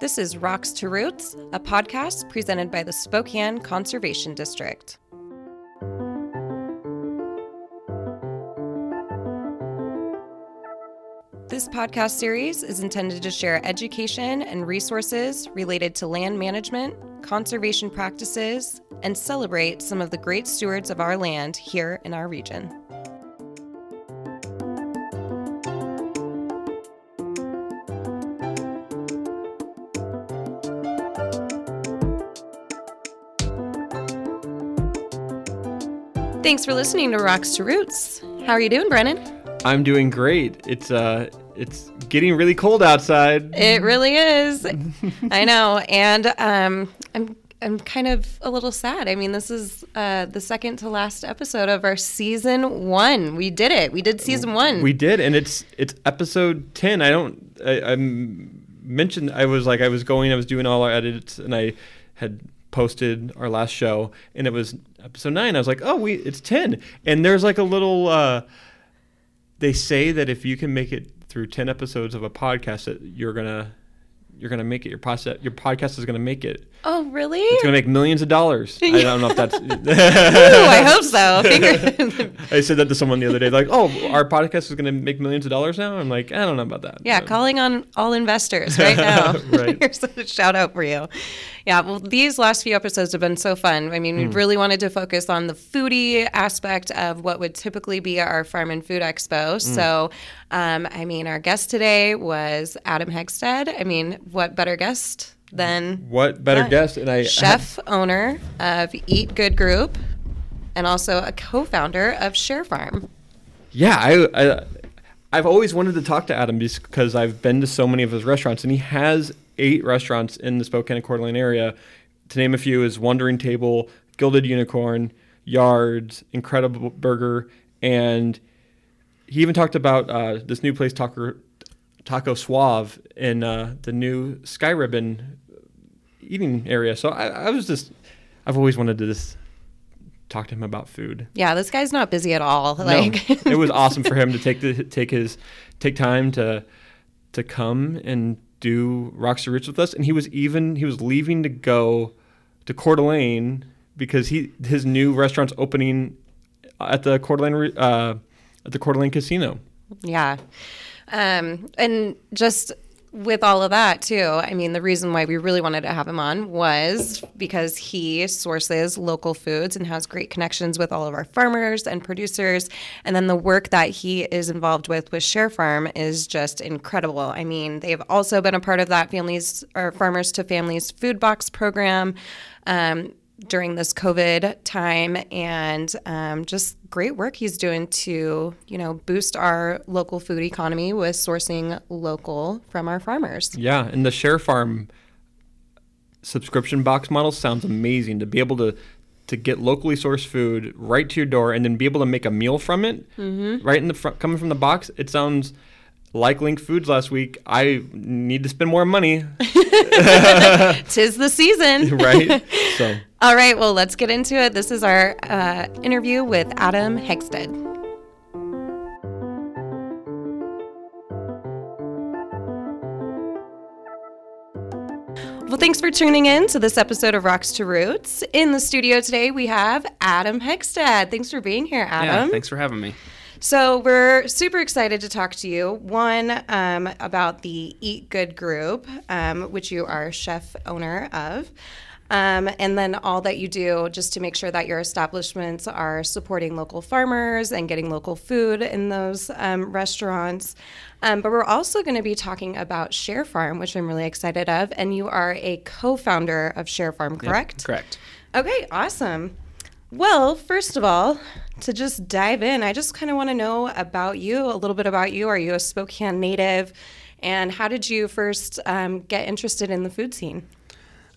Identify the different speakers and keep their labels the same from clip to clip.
Speaker 1: This is Rocks to Roots, a podcast presented by the Spokane Conservation District. This podcast series is intended to share education and resources related to land management, conservation practices, and celebrate some of the great stewards of our land here in our region. Thanks for listening to Rocks to Roots. How are you doing, Brennan?
Speaker 2: I'm doing great. It's uh it's getting really cold outside.
Speaker 1: It really is. I know. And um I'm I'm kind of a little sad. I mean, this is uh, the second to last episode of our season one. We did it. We did season one.
Speaker 2: We did, and it's it's episode ten. I don't. I, I mentioned I was like I was going. I was doing all our edits, and I had posted our last show, and it was episode nine. I was like, oh, we it's ten, and there's like a little. Uh, they say that if you can make it through ten episodes of a podcast, that you're gonna you're gonna make it. Your podcast your podcast is gonna make it.
Speaker 1: oh, really?
Speaker 2: It's gonna make millions of dollars. I don't know if that's.
Speaker 1: Ooh, I hope so. Finger-
Speaker 2: I said that to someone the other day, like, "Oh, our podcast is going to make millions of dollars now." I'm like, I don't know about that.
Speaker 1: Yeah,
Speaker 2: But-
Speaker 1: calling on all investors right now.
Speaker 2: Right.
Speaker 1: Here's a shout out for you. Yeah, well, these last few episodes have been so fun. I mean,
Speaker 2: Hmm.
Speaker 1: we really wanted to focus on the foodie aspect of what would typically be our Farm and Food
Speaker 2: Hmm.
Speaker 1: Expo. So, um, I mean, our guest today was Adam Hegsted. I mean, what better guest than
Speaker 2: What better
Speaker 1: Yeah.
Speaker 2: guest? And I
Speaker 1: chef owner of Eat Good Group and also a co-founder of Share Farm.
Speaker 2: Yeah, I, I I've always wanted to talk to Adam because I've been to so many of his restaurants, and he has eight restaurants in the Spokane and Coeur d'Alene area. To name a few is Wandering Table, Gilded Unicorn, Yards, Incrediburger, and he even talked about uh, this new place, Taco Taco Suave, in uh, the new Sky Ribbon eating area. So I, I was just, I've always wanted to just talk to him about food.
Speaker 1: Yeah, this guy's not busy at all. Like
Speaker 2: no, it was awesome for him to take the take his take time to to come and do Rocks to Roots with us, and he was even he was leaving to go to Coeur d'Alene because he his new restaurant's opening at the Coeur d'Alene uh, at the Coeur d'Alene Casino.
Speaker 1: Yeah. Um, and just with all of that, too, I mean, the reason why we really wanted to have him on was because he sources local foods and has great connections with all of our farmers and producers. And then the work that he is involved with with Share Farm is just incredible. I mean, they've also been a part of that families or farmers to families food box program. Um, during this COVID time, and um, just great work he's doing to, you know, boost our local food economy with sourcing local from our farmers.
Speaker 2: Yeah, and the Share Farm subscription box model sounds amazing to be able to to get locally sourced food right to your door and then be able to make a meal from it right in the front coming from the box. It sounds like LINC Foods last week. I need to spend more money,
Speaker 1: Tis the season.
Speaker 2: right? so
Speaker 1: All right, well, let's get into it. This is our uh, interview with Adam Hegsted. Well, thanks for tuning in to this episode of Rocks to Roots. In the studio today, we have Adam Hegsted. Thanks for being here, Adam.
Speaker 3: Yeah, thanks for having me.
Speaker 1: So we're super excited to talk to you. One um, about the Eat Good Group, um, which you are chef owner of, um, and then all that you do just to make sure that your establishments are supporting local farmers and getting local food in those um, restaurants. Um, but we're also going to be talking about Share Farm, which I'm really excited of, and you are a co-founder of Share Farm, correct?
Speaker 3: Correct.
Speaker 1: Okay, awesome. Well, first of all, to just dive in, I just kind of want to know about you, a little bit about you. Are you a Spokane native? And how did you first um, get interested in the food scene?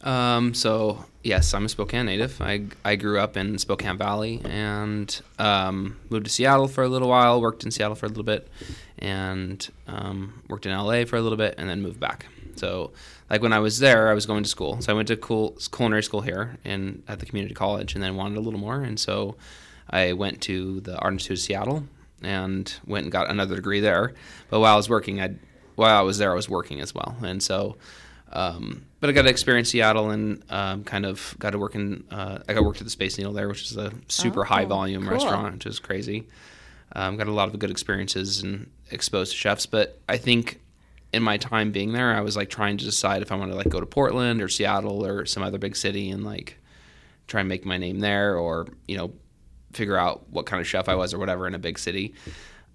Speaker 3: Um, so yes, I'm a Spokane native. I, I grew up in Spokane Valley and um, moved to Seattle for a little while. Worked in Seattle for a little bit, and um, worked in LA for a little bit, and then moved back. So like when I was there, I was going to school. So I went to cool, culinary school here and at the community college, and then wanted a little more, and so I went to the Art Institute of Seattle and went and got another degree there. But while I was working, I while I was there, I was working as well, and so Um, but I got to experience Seattle and um, kind of got to work in. Uh, I got worked at the Space Needle there, which is a super high
Speaker 1: Oh,
Speaker 3: volume
Speaker 1: cool.
Speaker 3: restaurant, which is crazy. Um, got a lot of good experiences and exposed to chefs. But I think in my time being there, I was like trying to decide if I want to like go to Portland or Seattle or some other big city and like try and make my name there, or you know, figure out what kind of chef I was or whatever in a big city.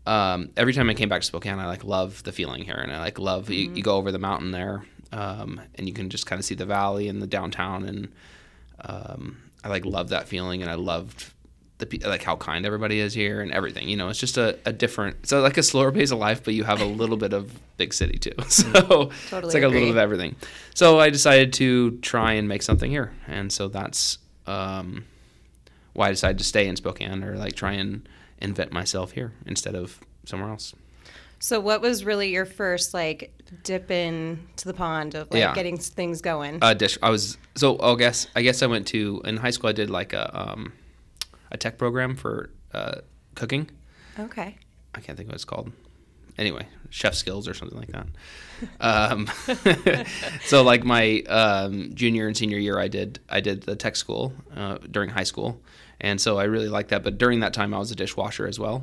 Speaker 3: Um, every time I came back to Spokane, I like love the feeling here, and I like love you, you go over the mountain there, um, and you can just kind of see the valley and the downtown, and um, I like love that feeling, and I loved the like how kind everybody is here and everything. You know, it's just a, a different, it's like a slower pace of life, but you have a little bit of big city too. So
Speaker 1: Totally
Speaker 3: it's like a little bit of everything. So I decided to try and make something here, and so that's um, why I decided to stay in Spokane or like try and invent myself here instead of somewhere else.
Speaker 1: So, what was really your first like dip in to the pond of like
Speaker 3: Yeah.
Speaker 1: getting things going?
Speaker 3: Uh, dish. I was so. I guess. I guess I went to in high school. I did like a um, a tech program for uh, cooking.
Speaker 1: okay.
Speaker 3: I can't think of what it's called. Anyway, chef skills or something like that. Um, so like my um, junior and senior year, I did I did the tech school uh, during high school, and so I really liked that. But during that time, I was a dishwasher as well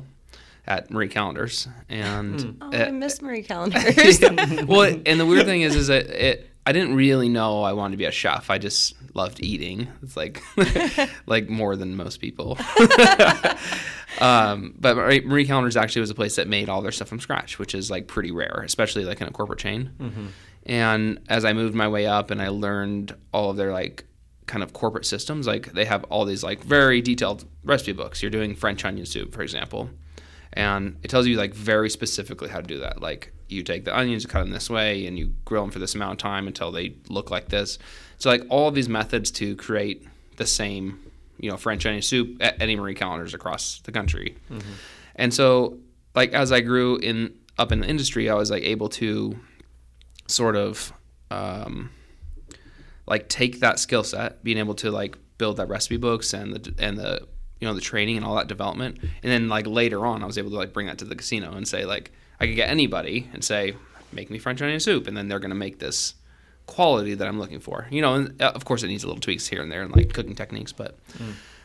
Speaker 3: at Marie Callender's, and
Speaker 1: Oh,
Speaker 3: uh,
Speaker 1: I miss Marie Callender's.
Speaker 3: Well, and the weird thing is, is that it. I didn't really know I wanted to be a chef. I just loved eating. It's like, like more than most people. um, but Marie, Callender's actually was a place that made all their stuff from scratch, which is like pretty rare, especially like in a corporate chain. And as I moved my way up and I learned all of their like kind of corporate systems, like they have all these like very detailed recipe books. You're doing French onion soup, for example, and it tells you like very specifically how to do that. Like you take the onions, cut them this way, and you grill them for this amount of time until they look like this. So like all of these methods to create the same, you know, French onion soup at any Marie Callender's across the country. And so like as I grew in up in the industry, I was like able to sort of um, like take that skill set, being able to like build that recipe books and the and the you know the training and all that development, and then like later on, I was able to like bring that to the casino and say like I could get anybody and say make me French onion soup, and then they're gonna make this quality that I'm looking for. You know, and uh, of course it needs a little tweaks here and there and like cooking techniques, but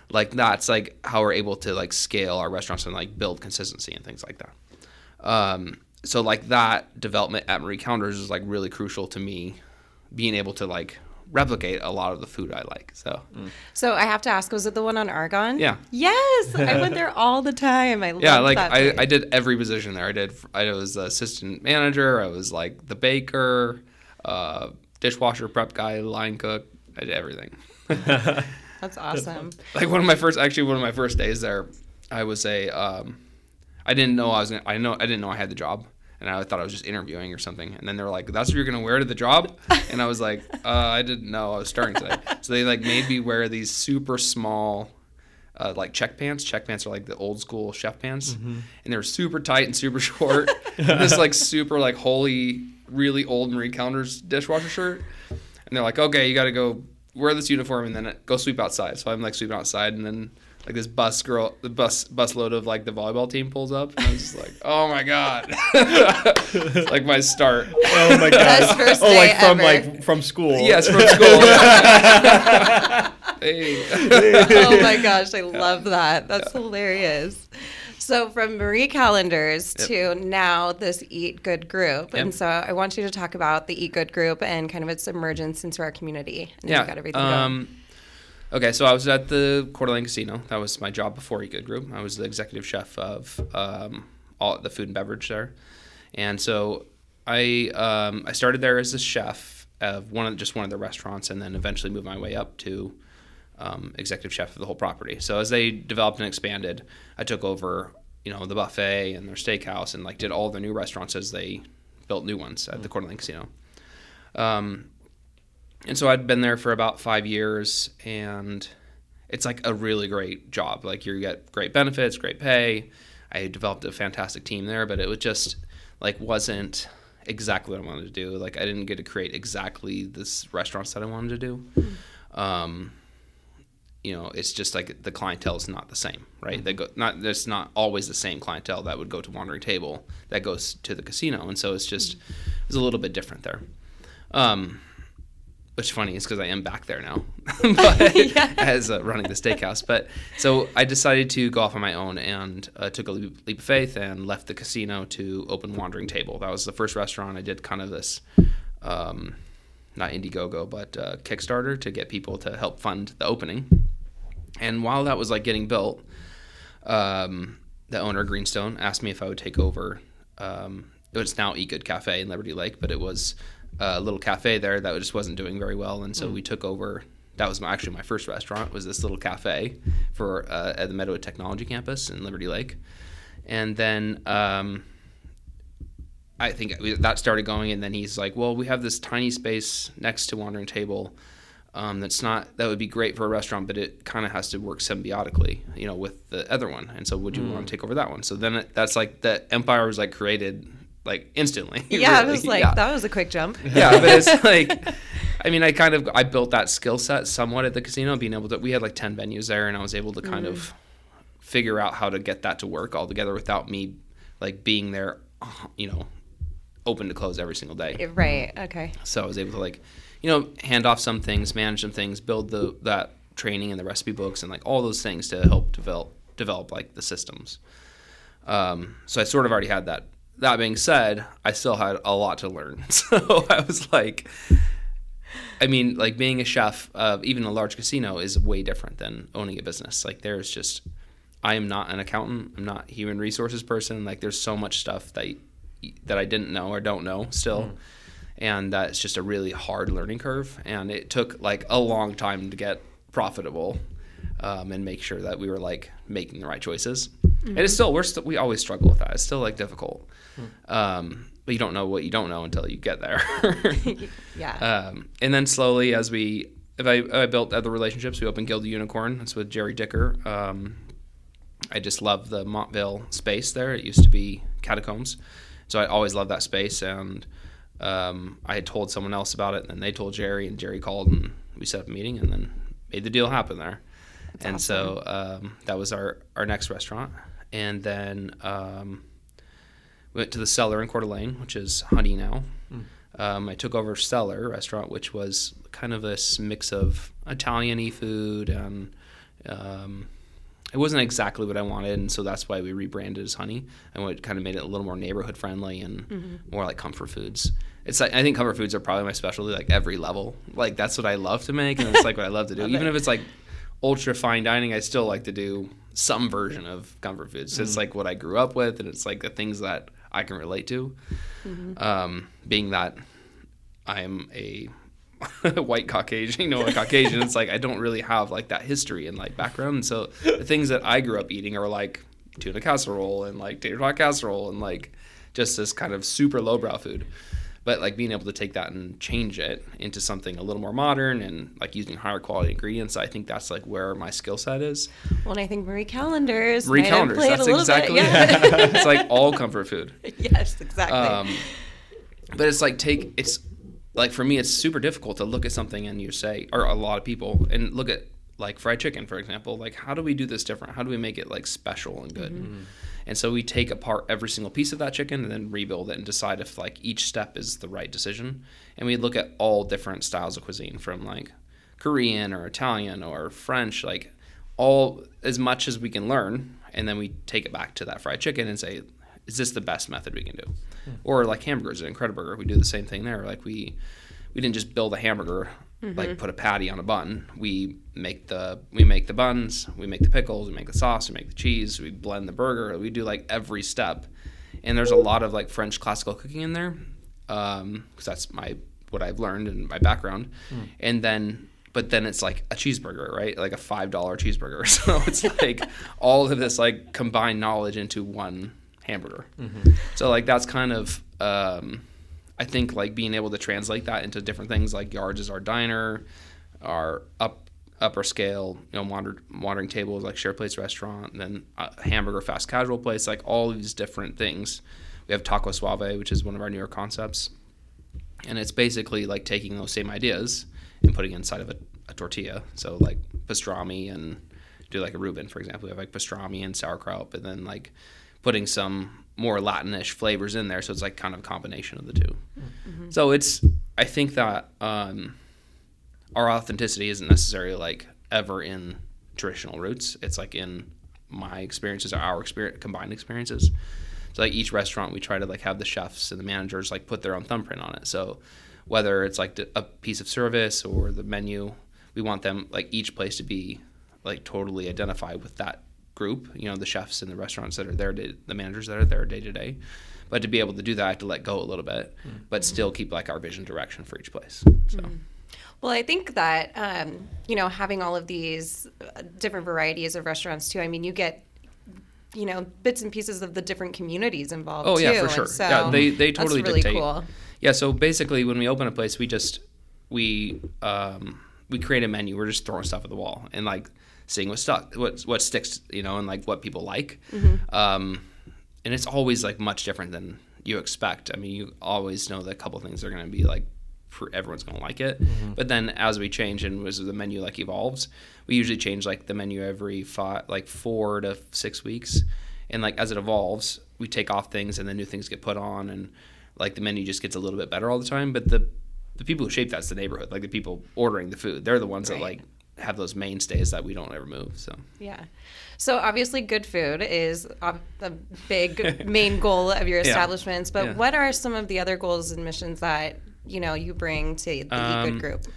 Speaker 3: like that's like how we're able to like scale our restaurants and like build consistency and things like that. Um, so like that development at Marie Callender's is like really crucial to me being able to like replicate a lot of the food I like. So
Speaker 1: so, I have to ask, was it the one on Argonne?
Speaker 3: Yeah.
Speaker 1: Yes, I went there all the time. I
Speaker 3: yeah,
Speaker 1: loved
Speaker 3: like
Speaker 1: that
Speaker 3: I,
Speaker 1: place.
Speaker 3: I did every position there. I did I was the assistant manager, I was like the baker, uh, dishwasher, prep guy, line cook. I did everything.
Speaker 1: That's awesome.
Speaker 3: like one of my first actually one of my first days there i was a um i didn't know i was gonna, i know i didn't know i had the job and i thought i was just interviewing or something. And then they were like that's what you're gonna wear to the job? And i was like uh, i didn't know. I was starting today so they like made me wear these super small uh, like check pants. Check pants are like the old school chef pants, and they're super tight and super short. and this like super like holy, really old Marie Callender's dishwasher shirt, and they're like, okay, you got to go wear this uniform and then go sweep outside. So I'm like sweeping outside, and then like this bus girl, the bus bus load of like the volleyball team pulls up, and I was just like, oh my god, It's like my start.
Speaker 2: Oh my god!
Speaker 1: Best first
Speaker 2: oh,
Speaker 1: day
Speaker 2: like from
Speaker 1: ever.
Speaker 2: like from school.
Speaker 3: Yes, from school. hey.
Speaker 1: oh my gosh, I love that. That's hilarious. So from Marie Callender's
Speaker 3: Yep.
Speaker 1: to now this Eat Good group, and so I want you to talk about the Eat Good group and kind of its emergence into our community. And
Speaker 3: yeah.
Speaker 1: you got everything
Speaker 3: um, okay, so I was at the Coeur d'Alene Casino. That was my job before Eat Good Group. I was the executive chef of um, all the food and beverage there, and so I um, I started there as a chef of one of just one of the restaurants, and then eventually moved my way up to um, executive chef of the whole property. So as they developed and expanded, I took over you know the buffet and their steakhouse and like did all the new restaurants as they built new ones at the Coeur d'Alene Casino. Um, and so I'd been there for about five years, and it's like a really great job. Like you get great benefits, great pay. I developed a fantastic team there, but it was just like wasn't exactly what I wanted to do. Like I didn't get to create exactly this restaurants that I wanted to do. Um, you know, it's just like the clientele is not the same, right? They go not there's not always the same clientele that would go to Wandering Table that goes to the casino, and so it's just it's a little bit different there. Um, which funny is because I am back there now, but as uh, running the steakhouse. But so I decided to go off on my own and uh, took a leap, of faith and left the casino to open Wandering Table. That was the first restaurant I did. Kind of this, um, not Indiegogo, but uh, Kickstarter to get people to help fund the opening. And while that was like getting built, um, the owner Greenstone asked me if I would take over. Um, it was now Eat Good Cafe in Liberty Lake, but it was a little cafe there that just wasn't doing very well, and so we took over. That was my, actually my first restaurant. Was this little cafe for uh, at the Meadowood Technology Campus in Liberty Lake, and then um, I think that started going, and then he's like, "Well, we have this tiny space next to Wandering Table." Um, that's not that would be great for a restaurant, but it kind of has to work symbiotically, you know, with the other one. And so, would you want to take over that one? So then it, that's like the empire was like created like instantly.
Speaker 1: Yeah, I
Speaker 3: really.
Speaker 1: was like,
Speaker 3: yeah.
Speaker 1: that was a quick jump.
Speaker 3: yeah, but it's like, I mean, I kind of I built that skill set somewhat at the casino, being able to. We had like ten venues there, and I was able to kind of figure out how to get that to work all together without me like being there, you know, open to close every single day.
Speaker 1: Right. Okay.
Speaker 3: So I was able to like, you know, hand off some things, manage some things, build the that training and the recipe books and like all those things to help develop develop like the systems. Um, so I sort of already had that. That being said, I still had a lot to learn. So I was like, I mean, like being a chef of even a large casino is way different than owning a business. Like there's just, I am not an accountant. I'm not a human resources person. Like there's so much stuff that that I didn't know or don't know still. Mm. And that's just a really hard learning curve. And it took like a long time to get profitable um, and make sure that we were like making the right choices. And it's still, we're still, we always struggle with that. It's still like difficult. Um, but you don't know what you don't know until you get there.
Speaker 1: Yeah.
Speaker 3: Um, and then slowly, as we, if I, I built other relationships, we opened Gilded Unicorn. That's with Jerry Dicker. Um, I just love the Montvale space there. It used to be catacombs, so I always loved that space. And um, I had told someone else about it, and then they told Jerry, and Jerry called, and we set up a meeting, and then made the deal happen there. And so um, that was our our next restaurant, and then um, we went to the Cellar in Coeur d'Alene, which is Honey now. Um, I took over Cellar restaurant, which was kind of this mix of Italian-y food and um, it wasn't exactly what I wanted, and so that's why we rebranded as Honey. And what kind of made it a little more neighborhood friendly and more like comfort foods. It's like I think comfort foods are probably my specialty, like every level. Like that's what I love to make, and it's like what I love to do. Even if it's like ultra fine dining, I still like to do some version of comfort foods. It's like what I grew up with, and it's like the things that I can relate to. Um, being that I'm a white Caucasian, you know, a Caucasian. it's like I don't really have like that history and like background. So the things that I grew up eating are like tuna casserole and like tater tot casserole and like just this kind of super lowbrow food. But like being able to take that and change it into something a little more modern and like using higher quality ingredients, I think that's like where my skill set is.
Speaker 1: well, and I think Marie Callender's
Speaker 3: Marie
Speaker 1: might have
Speaker 3: calendars, that's
Speaker 1: a little
Speaker 3: exactly
Speaker 1: bit. Yeah.
Speaker 3: it. it's like all comfort food.
Speaker 1: yes, exactly.
Speaker 3: Um, but it's like take it's like for me it's super difficult to look at something and you say or a lot of people and look at like fried chicken for example like how do we do this different how do we make it like special and good and so we take apart every single piece of that chicken and then rebuild it and decide if like each step is the right decision. And we look at all different styles of cuisine from like korean or italian or french like all as much as we can learn. And then we take it back to that fried chicken and say is this the best method we can do? Hmm. Or like hamburgers at Incrediburger, we do the same thing there. Like we we didn't just build a hamburger, like mm-hmm. put a patty on a bun. We make the we make the buns, we make the pickles, we make the sauce, we make the cheese, we blend the burger. We do like every step, and there's a lot of like French classical cooking in there, um, because that's my what I've learned and my background, hmm. and then. But then it's like a cheeseburger, right? Like a five dollar cheeseburger. So it's like all of this like combined knowledge into one hamburger. Mm-hmm. So like that's kind of um, I think like being able to translate that into different things like Yards is our diner, our up upper scale, you know, wander, wandering tables like Share Place restaurant, and then a hamburger fast casual place, like all these different things. We have Taco Suave, which is one of our newer concepts, and it's basically like taking those same ideas and putting inside of a, a tortilla. So like pastrami and do like a Reuben, for example. We have like pastrami and sauerkraut, but then like putting some more Latinish flavors in there. So it's like kind of a combination of the 2 So it's I think that um, our authenticity isn't necessarily like ever in traditional roots. It's like in my experiences or our experience combined experiences. So like each restaurant, we try to like have the chefs and the managers like put their own thumbprint on it. So whether it's like a piece of service or the menu, we want them like each place to be like totally identified with that group. You know, the chefs and the restaurants that are there, day, the managers that are there day to day. But to be able to do that, I have to let go a little bit, mm-hmm. but still keep like our vision direction for each place. So. Mm-hmm.
Speaker 1: Well, I think that um, you know having all of these uh, different varieties of restaurants too. I mean, you get you know bits and pieces of the different communities involved.
Speaker 3: Oh yeah,
Speaker 1: too.
Speaker 3: for sure. So yeah, they they totally really dictate. Cool. Yeah, so basically, when we open a place, we just we um, we create a menu. We're just throwing stuff at the wall and like seeing what stuck, what what sticks, you know, and like what people like. Mm-hmm. Um, and it's always like much different than you expect. I mean, you always know that a couple things are going to be like everyone's going to like it. Mm-hmm. But then as we change and as the menu like evolves, we usually change like the menu every five, like four to six weeks. And like as it evolves, we take off things and then new things get put on and like the menu just gets a little bit better all the time. But the the people who shape that's the neighborhood, like the people ordering the food. They're the ones right. that like have those mainstays that we don't ever move. So
Speaker 1: yeah. So obviously, good food is the big main goal of your establishments. Yeah. But yeah. what are some of the other goals and missions that you know you bring to the um, Eat Good group?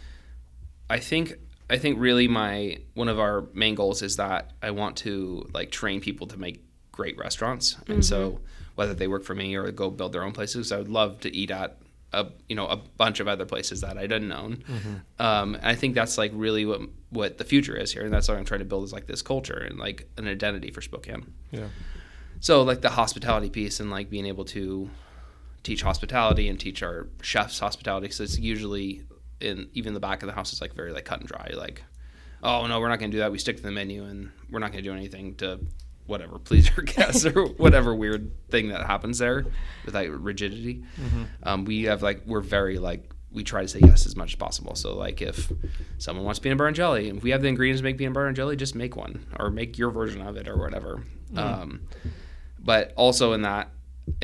Speaker 3: I think I think really my one of our main goals is that I want to like train people to make great restaurants, and mm-hmm. so whether they work for me or go build their own places, I would love to eat at a you know a bunch of other places that I didn't own. Mm-hmm. Um, I think that's like really what what the future is here, and that's what I'm trying to build is like this culture and like an identity for Spokane.
Speaker 2: Yeah.
Speaker 3: So like the hospitality piece and like being able to teach hospitality and teach our chefs hospitality because it's usually in even the back of the house is like very like cut and dry like oh no we're not going to do that we stick to the menu and we're not going to do anything to whatever please our guests or whatever weird thing that happens there with like rigidity mm-hmm. um, we have like we're very like we try to say yes as much as possible so like if someone wants peanut butter and jelly if we have the ingredients to make peanut butter and jelly just make one or make your version of it or whatever mm-hmm. um, but also in that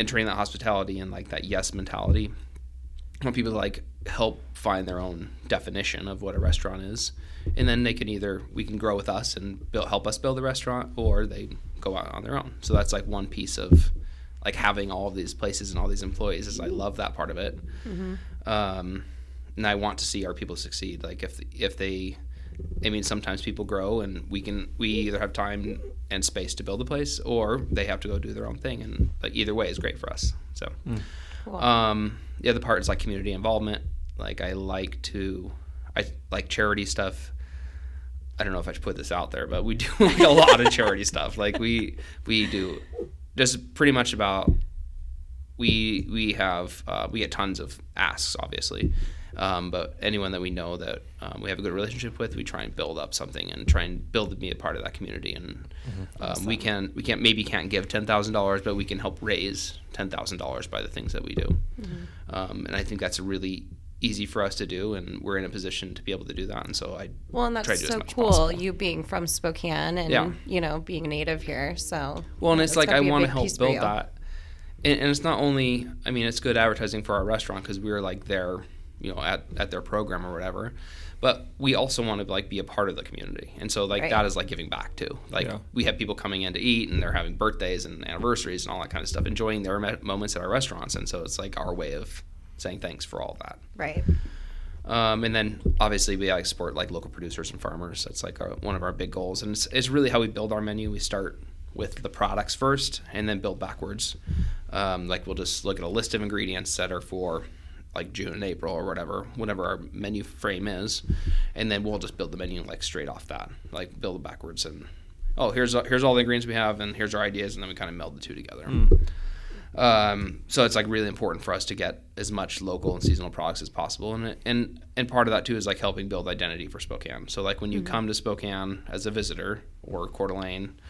Speaker 3: train that hospitality and like that yes mentality. I want people to like help find their own definition of what a restaurant is, and then they can either we can grow with us and build, help us build the restaurant, or they go out on their own. So that's like one piece of like having all of these places and all these employees. Is I love that part of it, mm-hmm. um, and I want to see our people succeed. Like if if they I mean, sometimes people grow, and we can we either have time and space to build a place, or they have to go do their own thing, and like either way is great for us. So, mm. cool. um, the other part is like community involvement. Like I like to, I like charity stuff. I don't know if I should put this out there, but we do like a lot of charity stuff. Like we we do just pretty much about we we have uh, we get tons of asks, obviously, um, but anyone that we know that um, we have a good relationship with, we try and build up something and try and build to be a part of that community. And mm-hmm. um, we can we can't maybe can't give ten thousand dollars, but we can help raise ten thousand dollars by the things that we do. Mm-hmm. Um, and I think that's a really easy for us to do, and we're in a position to be able to do that. And so I
Speaker 1: well, and that's so cool. You being from Spokane and yeah. you know being a native here, so
Speaker 3: well, and it's like I want to help build that. And, and it's not only, I mean, it's good advertising for our restaurant because we are like there you know at, at their program or whatever but we also want to like be a part of the community and so like right. that is like giving back too like yeah. we have people coming in to eat and they're having birthdays and anniversaries and all that kind of stuff enjoying their moments at our restaurants and so it's like our way of saying thanks for all that.
Speaker 1: Right.
Speaker 3: Um, and then obviously we like support like local producers and farmers. That's like our, one of our big goals. And it's, it's really how we build our menu. We start with the products first and then build backwards. Um, like we'll just look at a list of ingredients that are for like June and April or whatever, whatever our menu frame is, and then we'll just build the menu like straight off that, like build it backwards and oh here's here's all the ingredients we have and here's our ideas. And then we kind of meld the two together. Mm. Um, so it's like really important for us to get as much local and seasonal products as possible, and and and part of that too is like helping build identity for Spokane. So like when you mm-hmm. come to Spokane as a visitor or Coeur d'Alene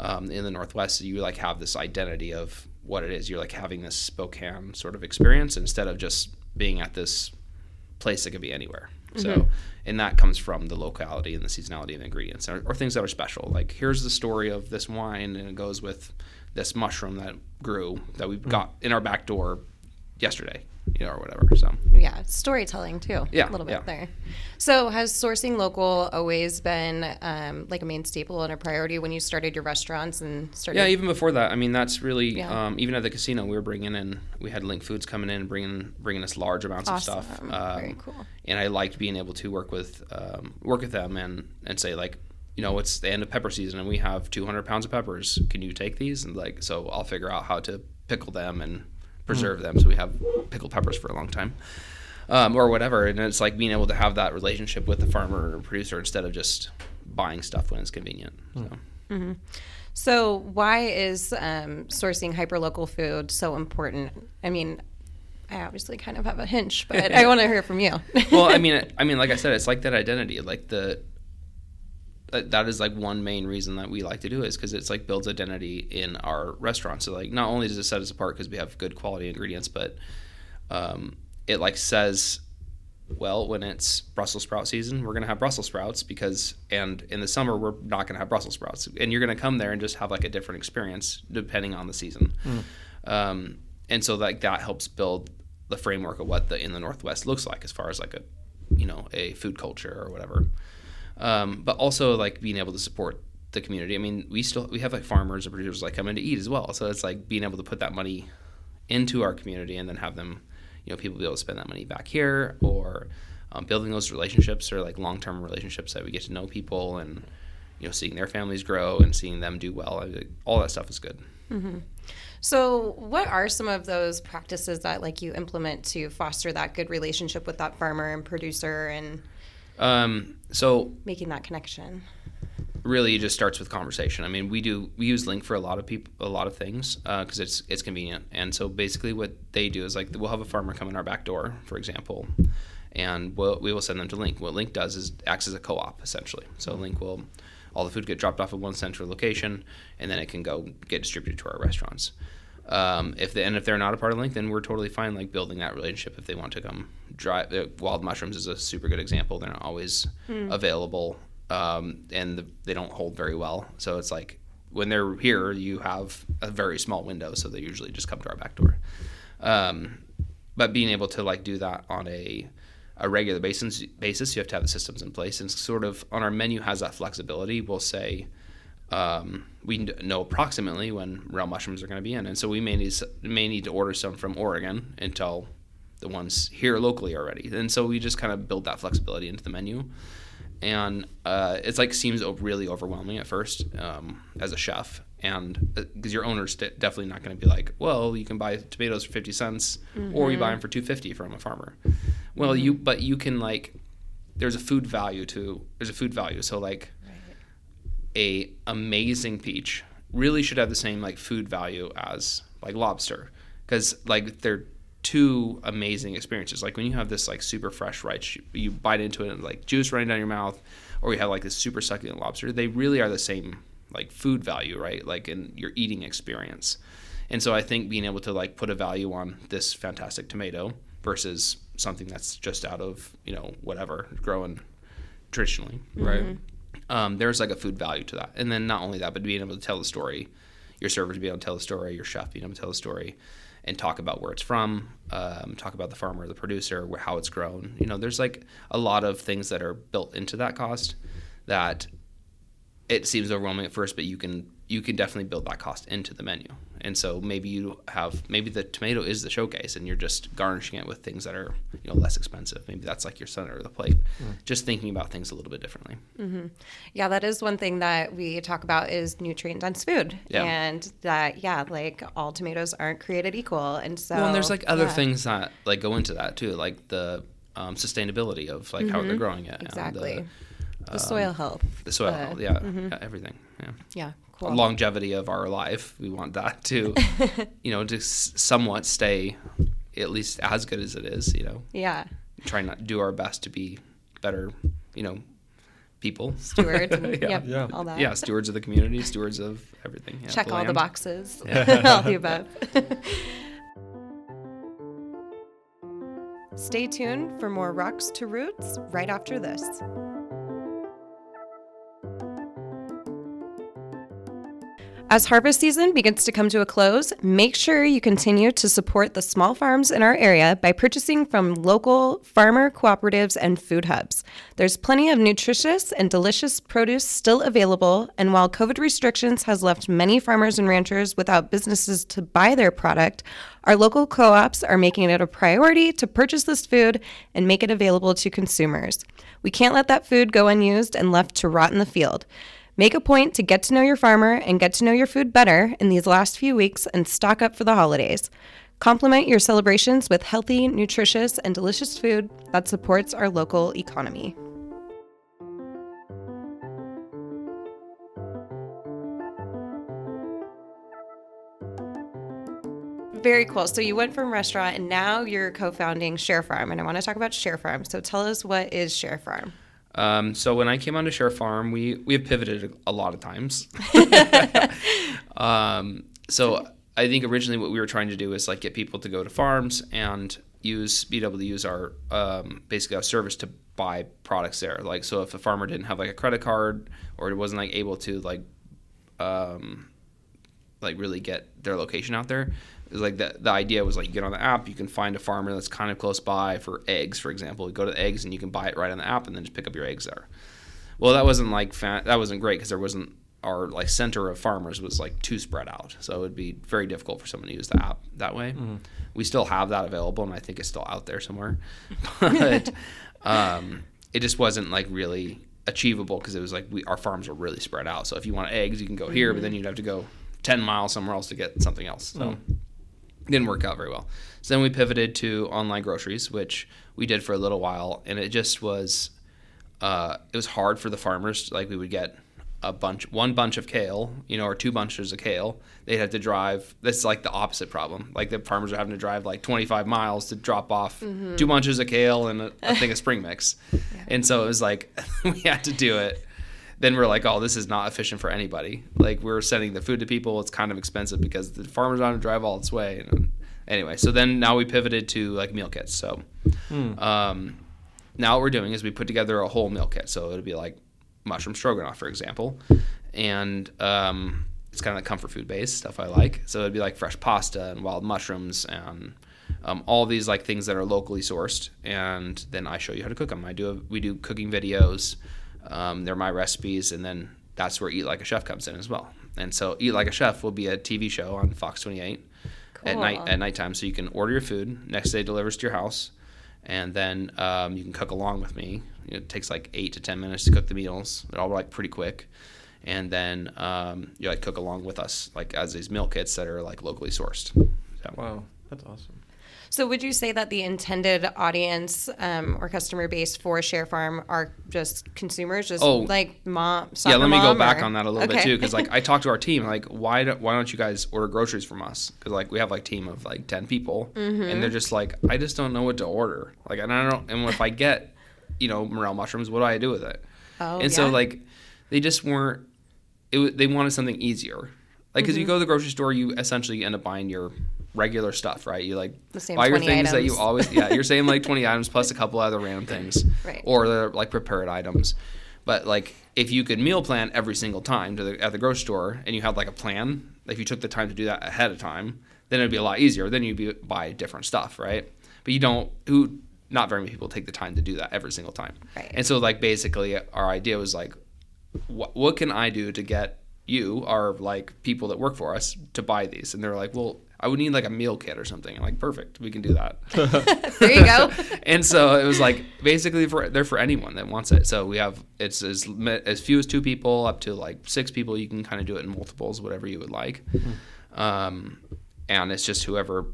Speaker 3: um, in the Northwest, you like have this identity of what it is. You're like having this Spokane sort of experience instead of just being at this place that could be anywhere. Mm-hmm. So, and that comes from the locality and the seasonality of the ingredients or, or, things that are special. Like here's the story of this wine, and it goes with this mushroom that grew that we mm-hmm. got in our back door yesterday, you know, or whatever. So
Speaker 1: Yeah, storytelling too.
Speaker 3: Yeah,
Speaker 1: a little bit
Speaker 3: yeah.
Speaker 1: there. So, has sourcing local always been um, like a main staple and a priority when you started your restaurants and started?
Speaker 3: yeah, even before that, I mean, that's really
Speaker 1: Yeah.
Speaker 3: um, even at the casino, we were bringing in, we had LINC Foods coming in bringing bringing us large amounts of stuff.
Speaker 1: Awesome.
Speaker 3: Um,
Speaker 1: Very cool.
Speaker 3: And I liked being able to work with um, work with them and and say like. You know, it's the end of pepper season, and we have 200 pounds of peppers. Can you take these? And like, so I'll figure out how to pickle them and preserve them, so we have pickled peppers for a long time. um, or whatever. And it's like being able to have that relationship with the farmer or producer instead of just buying stuff when it's convenient. So.
Speaker 1: So, why is um, sourcing hyperlocal food so important? I mean, I obviously kind of have a hinge, but I want to hear from you.
Speaker 3: well, I mean, I mean, like I said, it's like that identity, like the. That- That is like one main reason that we like to do it is because it's like builds identity in our restaurant. So like not only does it set us apart because we have good quality ingredients, but um, it like says, well, when it's Brussels sprout season, we're gonna have Brussels sprouts because, and in the summer we're not gonna have Brussels sprouts, and you're gonna come there and just have like a different experience depending on the season. Um, and so like that helps build the framework of what the in the Northwest looks like as far as like a, you know, a food culture or whatever. Um, but also like being able to support the community. I mean, we still we have like farmers and producers like come in to eat as well. So it's like being able to put that money into our community and then have them, you know, people be able to spend that money back here or um, building those relationships or like long term relationships that we get to know people and you know seeing their families grow and seeing them do well. Mean, all that stuff is good.
Speaker 1: so, what are some of those practices that like you implement to foster that good relationship with that farmer and producer and
Speaker 3: Um, so
Speaker 1: making that connection?
Speaker 3: really just starts with conversation. I mean, we do we use LINC for a lot of people, a lot of things because it's it's convenient. And so basically, what they do is like we'll have a farmer come in our back door, for example, and we'll, we will send them to LINC. What LINC does is acts as a co-op essentially. So LINC will all the food get dropped off at one central location, and then it can go get distributed to our restaurants. Um, if they, and if they're not a part of LINC, then we're totally fine like building that relationship. If they want to come drive, uh, wild mushrooms is a super good example. They're not always available, um, and the, they don't hold very well. So it's like when they're here, you have a very small window, so they usually just come to our back door. Um, but being able to like do that on a a regular basis basis you have to have the systems in place and sort of on our menu has that flexibility we'll say um, we know approximately when morel mushrooms are going to be in. And so we may need may need to order some from Oregon until the ones here locally are ready and so we just kind of build that flexibility into the menu. And uh, it's like seems really overwhelming at first um, as a chef. And because your owner's de- definitely not going to be like well you can buy tomatoes for 50 cents or you buy them for 250 from a farmer. Well you but you can like there's a food value to there's a food value. So like a amazing peach. Really should have the same like food value as like lobster because like they're two amazing experiences. Like when you have this like super fresh rice you, you bite into it and like juice running down your mouth or you have like this super succulent lobster they really are the same like food value right? Like in your eating experience. And so i think being able to like put a value on this fantastic tomato versus something that's just out of you know whatever growing traditionally.
Speaker 2: Right. Mm-hmm.
Speaker 3: Um, there's like a food value to that. And then not only that, but being able to tell the story, your server to be able to tell the story, your chef being able to tell the story, and talk about where it's from, um, talk about the farmer, the producer, how it's grown. You know, there's like a lot of things that are built into that cost that it seems overwhelming at first, but you can you can definitely build that cost into the menu. And so maybe you have maybe the tomato is the showcase, and you're just garnishing it with things that are you know less expensive. Maybe that's like your center of the plate. Mm-hmm. Just thinking about things a little bit differently. Mm-hmm.
Speaker 1: Yeah, that is one thing that we talk about is nutrient dense food.
Speaker 3: Yeah.
Speaker 1: And that, yeah, like all tomatoes aren't created equal. And so.
Speaker 3: Well, and there's like other
Speaker 1: yeah,
Speaker 3: things that like go into that too, like the um, sustainability of like how they're mm-hmm. growing it,
Speaker 1: Exactly.
Speaker 3: the,
Speaker 1: The soil health.
Speaker 3: the soil,
Speaker 1: the-
Speaker 3: health, yeah, yeah, everything, yeah.
Speaker 1: Yeah, cool.
Speaker 3: Longevity of our life, we want that to, you know, to somewhat stay at least as good as it is. You know,
Speaker 1: yeah.
Speaker 3: try not do our best to be better, you know, people.
Speaker 1: Stewards and
Speaker 3: Yeah.
Speaker 1: yep,
Speaker 2: Yeah.
Speaker 1: all that.
Speaker 3: yeah, stewards of the community, stewards of everything. yeah,
Speaker 1: Check all the
Speaker 3: land.
Speaker 1: boxes. all the above. Stay tuned for more Rocks to Roots right after this. As harvest season begins to come to a close, make sure you continue to support the small farms in our area by purchasing from local farmer cooperatives and food hubs. There's plenty of nutritious and delicious produce still available, and while COVID restrictions has left many farmers and ranchers without businesses to buy their product, our local co-ops are making it a priority to purchase this food and make it available to consumers. We can't let that food go unused and left to rot in the field. Make a point to get to know your farmer and get to know your food better in these last few weeks and stock up for the holidays. Complement your celebrations with healthy, nutritious, and delicious food that supports our local economy. Very cool. So you went from restaurant and now you're co-founding Share Farm, and I want to talk about Share Farm. So tell us what is Share Farm.
Speaker 3: Um, so when I came onto Share Farm, we we have pivoted a lot of times. um, so I think originally what we were trying to do is like get people to go to farms and use be able to use our um, basically our service to buy products there. Like so, if a farmer didn't have like a credit card or it wasn't like able to like um, like really get their location out there, like the, the idea was like you get on the app, you can find a farmer that's kind of close by for eggs, for example. You go to the eggs and you can buy it right on the app and then just pick up your eggs there. Well, that wasn't like fa- that wasn't great because there wasn't our like center of farmers was like too spread out, so it would be very difficult for someone to use the app that way. Mm-hmm. We still have that available, and I think it's still out there somewhere, but um, it just wasn't like really achievable because it was like we, our farms were really spread out. So if you want eggs, you can go here, mm-hmm. but then you'd have to go ten miles somewhere else to get something else. So. Mm-hmm didn't work out very well. So then we pivoted to online groceries, which we did for a little while, and it just was uh, it was hard for the farmers. Like we would get a bunch, one bunch of kale, you know, or two bunches of kale. They'd have to drive. That's like the opposite problem. Like the farmers are having to drive like 25 miles to drop off mm-hmm. two bunches of kale and a, a thing of spring mix. Yeah. And so it was like we had to do it then we're like, oh, this is not efficient for anybody. Like we're sending the food to people. It's kind of expensive because the farmer's on to drive all its way. And anyway, so then now we pivoted to like meal kits. So hmm. um, now what we're doing is we put together a whole meal kit. So it'll be like mushroom stroganoff, for example, and um, it's kind of like comfort food based stuff I like. So it'd be like fresh pasta and wild mushrooms and um, all these like things that are locally sourced, and then I show you how to cook them. I do a, we do cooking videos. Um, they're my recipes, and then that's where Eat Like a Chef comes in as well. And so Eat Like a Chef will be a TV show on Fox 28 cool. at night at nighttime. So you can order your food. Next day delivers to your house, and then um, you can cook along with me. It takes like eight to ten minutes to cook the meals. They're all like pretty quick. And then um, you like cook along with us, like as these meal kits that are like locally sourced.
Speaker 2: So. Wow, that's awesome.
Speaker 1: So, would you say that the intended audience um, or customer base for Share Farm are just consumers, just oh, like mom?
Speaker 3: yeah, let me go back on that a little okay. bit too, because like I talked to our team, like why do, why don't you guys order groceries from us? Because like we have like team of like ten people, mm-hmm. and they're just like I just don't know what to order. Like and I don't, and if I get you know morel mushrooms, what do I do with it? Oh, and yeah. so like they just weren't. It they wanted something easier. Like because mm-hmm. you go to the grocery store, you essentially end up buying your regular stuff, right? You like buy your things items. that you always yeah, you're saying like 20 items plus a couple other random things.
Speaker 1: Right.
Speaker 3: Or the like prepared items. But like if you could meal plan every single time to the, at the grocery store and you had like a plan, if you took the time to do that ahead of time, then it'd be a lot easier. Then you'd be buy different stuff, right? But you don't who not very many people take the time to do that every single time.
Speaker 1: Right.
Speaker 3: And so like basically our idea was like what what can I do to get you our like people that work for us to buy these and they're like well I would need like a meal kit or something. I'm like, perfect, we can do that.
Speaker 1: there you go.
Speaker 3: and so it was like basically for they're for anyone that wants it. So we have it's as as few as two people up to like six people. You can kind of do it in multiples, whatever you would like. Mm-hmm. Um, and it's just whoever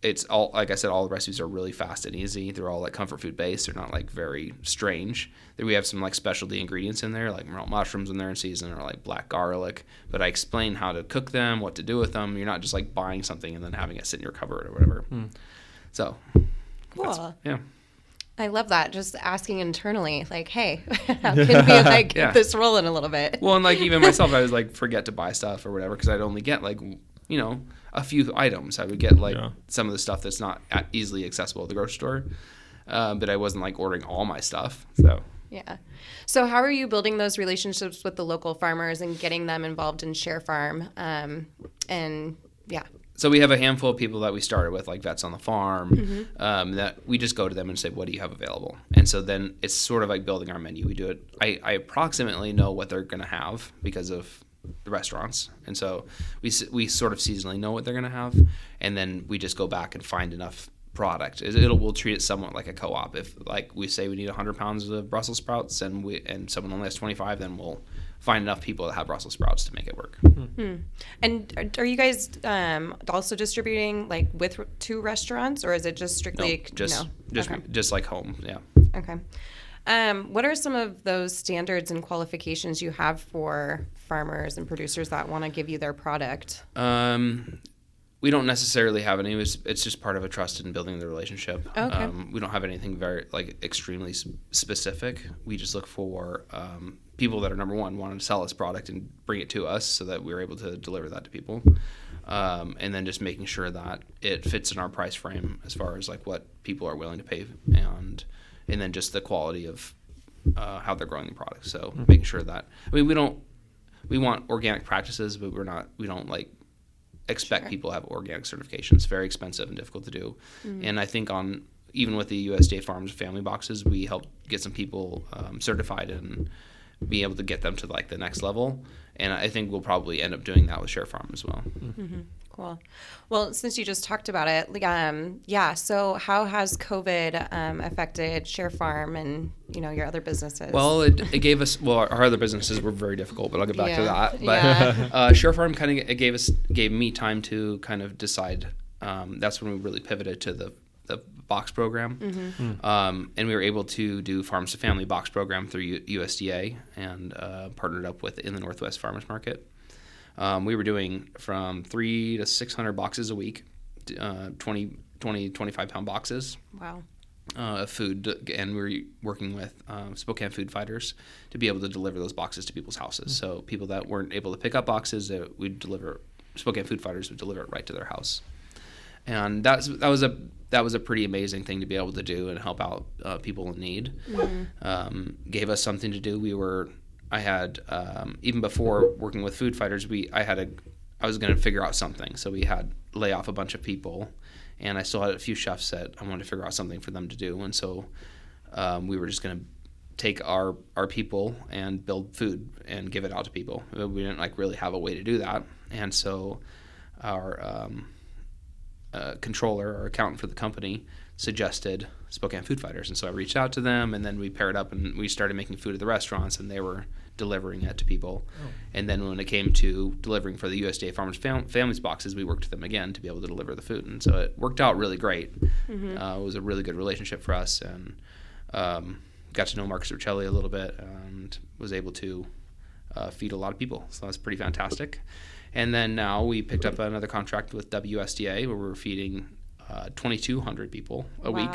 Speaker 3: it's all like I said, all the recipes are really fast and easy. They're all like comfort food based. They're not like very strange. We have some like specialty ingredients in there, like mushrooms in there in season, or like black garlic. But I explain how to cook them, what to do with them. You're not just like buying something and then having it sit in your cupboard or whatever. Mm. So,
Speaker 1: cool.
Speaker 3: Yeah.
Speaker 1: I love that. Just asking internally, like, hey, how can we like yeah. get this rolling a little bit?
Speaker 3: Well, and like even myself, I was like forget to buy stuff or whatever because I'd only get like you know a few items. I would get like yeah. some of the stuff that's not easily accessible at the grocery store, um, but I wasn't like ordering all my stuff. So
Speaker 1: Yeah. So, how are you building those relationships with the local farmers and getting them involved in Share Farm? Um, and yeah.
Speaker 3: So we have a handful of people that we started with, like vets on the farm, um, that we just go to them and say, "What do you have available?" And so then it's sort of like building our menu. We do it. I, I approximately know what they're going to have because of the restaurants, and so we we sort of seasonally know what they're going to have, and then we just go back and find enough product. It- It'll we'll treat it somewhat like a co-op. If like we say we need 100 pounds of Brussels sprouts, and we and someone only has 25, then we'll find enough people that have Brussels sprouts to make it work.
Speaker 1: And are- are you guys um, also distributing like with two restaurants, or is it just
Speaker 3: No,
Speaker 1: strictly
Speaker 3: just
Speaker 1: no?
Speaker 3: just
Speaker 1: okay.
Speaker 3: just like home. Yeah.
Speaker 1: okay. Um, what are some of those standards and qualifications you have for farmers and producers that want to give you their product?
Speaker 3: Um, we don't necessarily have any. It's, it's just part of a trust in building the relationship.
Speaker 1: Okay.
Speaker 3: Um, we don't have anything very like extremely specific. We just look for um, people that are number one wanting to sell us product and bring it to us, so that we're able to deliver that to people. Um, and then just making sure that it fits in our price frame as far as like what people are willing to pay, and and then just the quality of uh, how they're growing the product. So making sure that I mean we don't we want organic practices, but we're not we don't like expect
Speaker 1: Sure.
Speaker 3: people to have organic certifications. Very expensive and difficult to do. And I think on even with the USDA Farms family boxes, we help get some people um, certified and be able to get them to like the next level. And I think we'll probably end up doing that with Share Farm as well.
Speaker 1: Cool. Well, since you just talked about it, um, yeah. So, how has COVID um, affected Share Farm and you know your other businesses?
Speaker 3: Well, it, it gave us well our, our other businesses were very difficult, but I'll get back to that. But
Speaker 1: yeah.
Speaker 3: uh, Share Farm kind of it gave us gave me time to kind of decide. Um, that's when we really pivoted to the the box program,
Speaker 1: Mm-hmm.
Speaker 3: um, and we were able to do farms to family box program through U- USDA and uh, partnered up with in the Northwest Farmers Market. Um, we were doing from three to six hundred boxes a week, uh, 20, 20, 25 pound boxes
Speaker 1: wow.
Speaker 3: uh, of food, and we were working with um, Spokane Food Fighters to be able to deliver those boxes to people's houses. So people that weren't able to pick up boxes, that we'd deliver. Spokane Food Fighters would deliver it right to their house, and that's that was a that was a pretty amazing thing to be able to do and help out uh, people in need. Um, gave us something to do. We were I had um, even before working with Food Fighters, we I had a I was going to figure out something, so we had lay off a bunch of people, and I still had a few chefs that I wanted to figure out something for them to do, and so um, we were just going to take our our people and build food and give it out to people. We didn't like really have a way to do that, and so our um, uh, controller or accountant for the company suggested Spokane Food Fighters, and so I reached out to them, and then we paired up and we started making food at the restaurants, and they were delivering it to people. And then when it came to delivering for the USDA Farmers Fam- Families boxes, we worked with them again to be able to deliver the food, and so it worked out really great. Uh, it was a really good relationship for us, and um, got to know Marcus Urcelli a little bit, and was able to uh, feed a lot of people. So that's pretty fantastic. And then now we picked up another contract with WSDA where we're feeding uh, 2,200 people a week.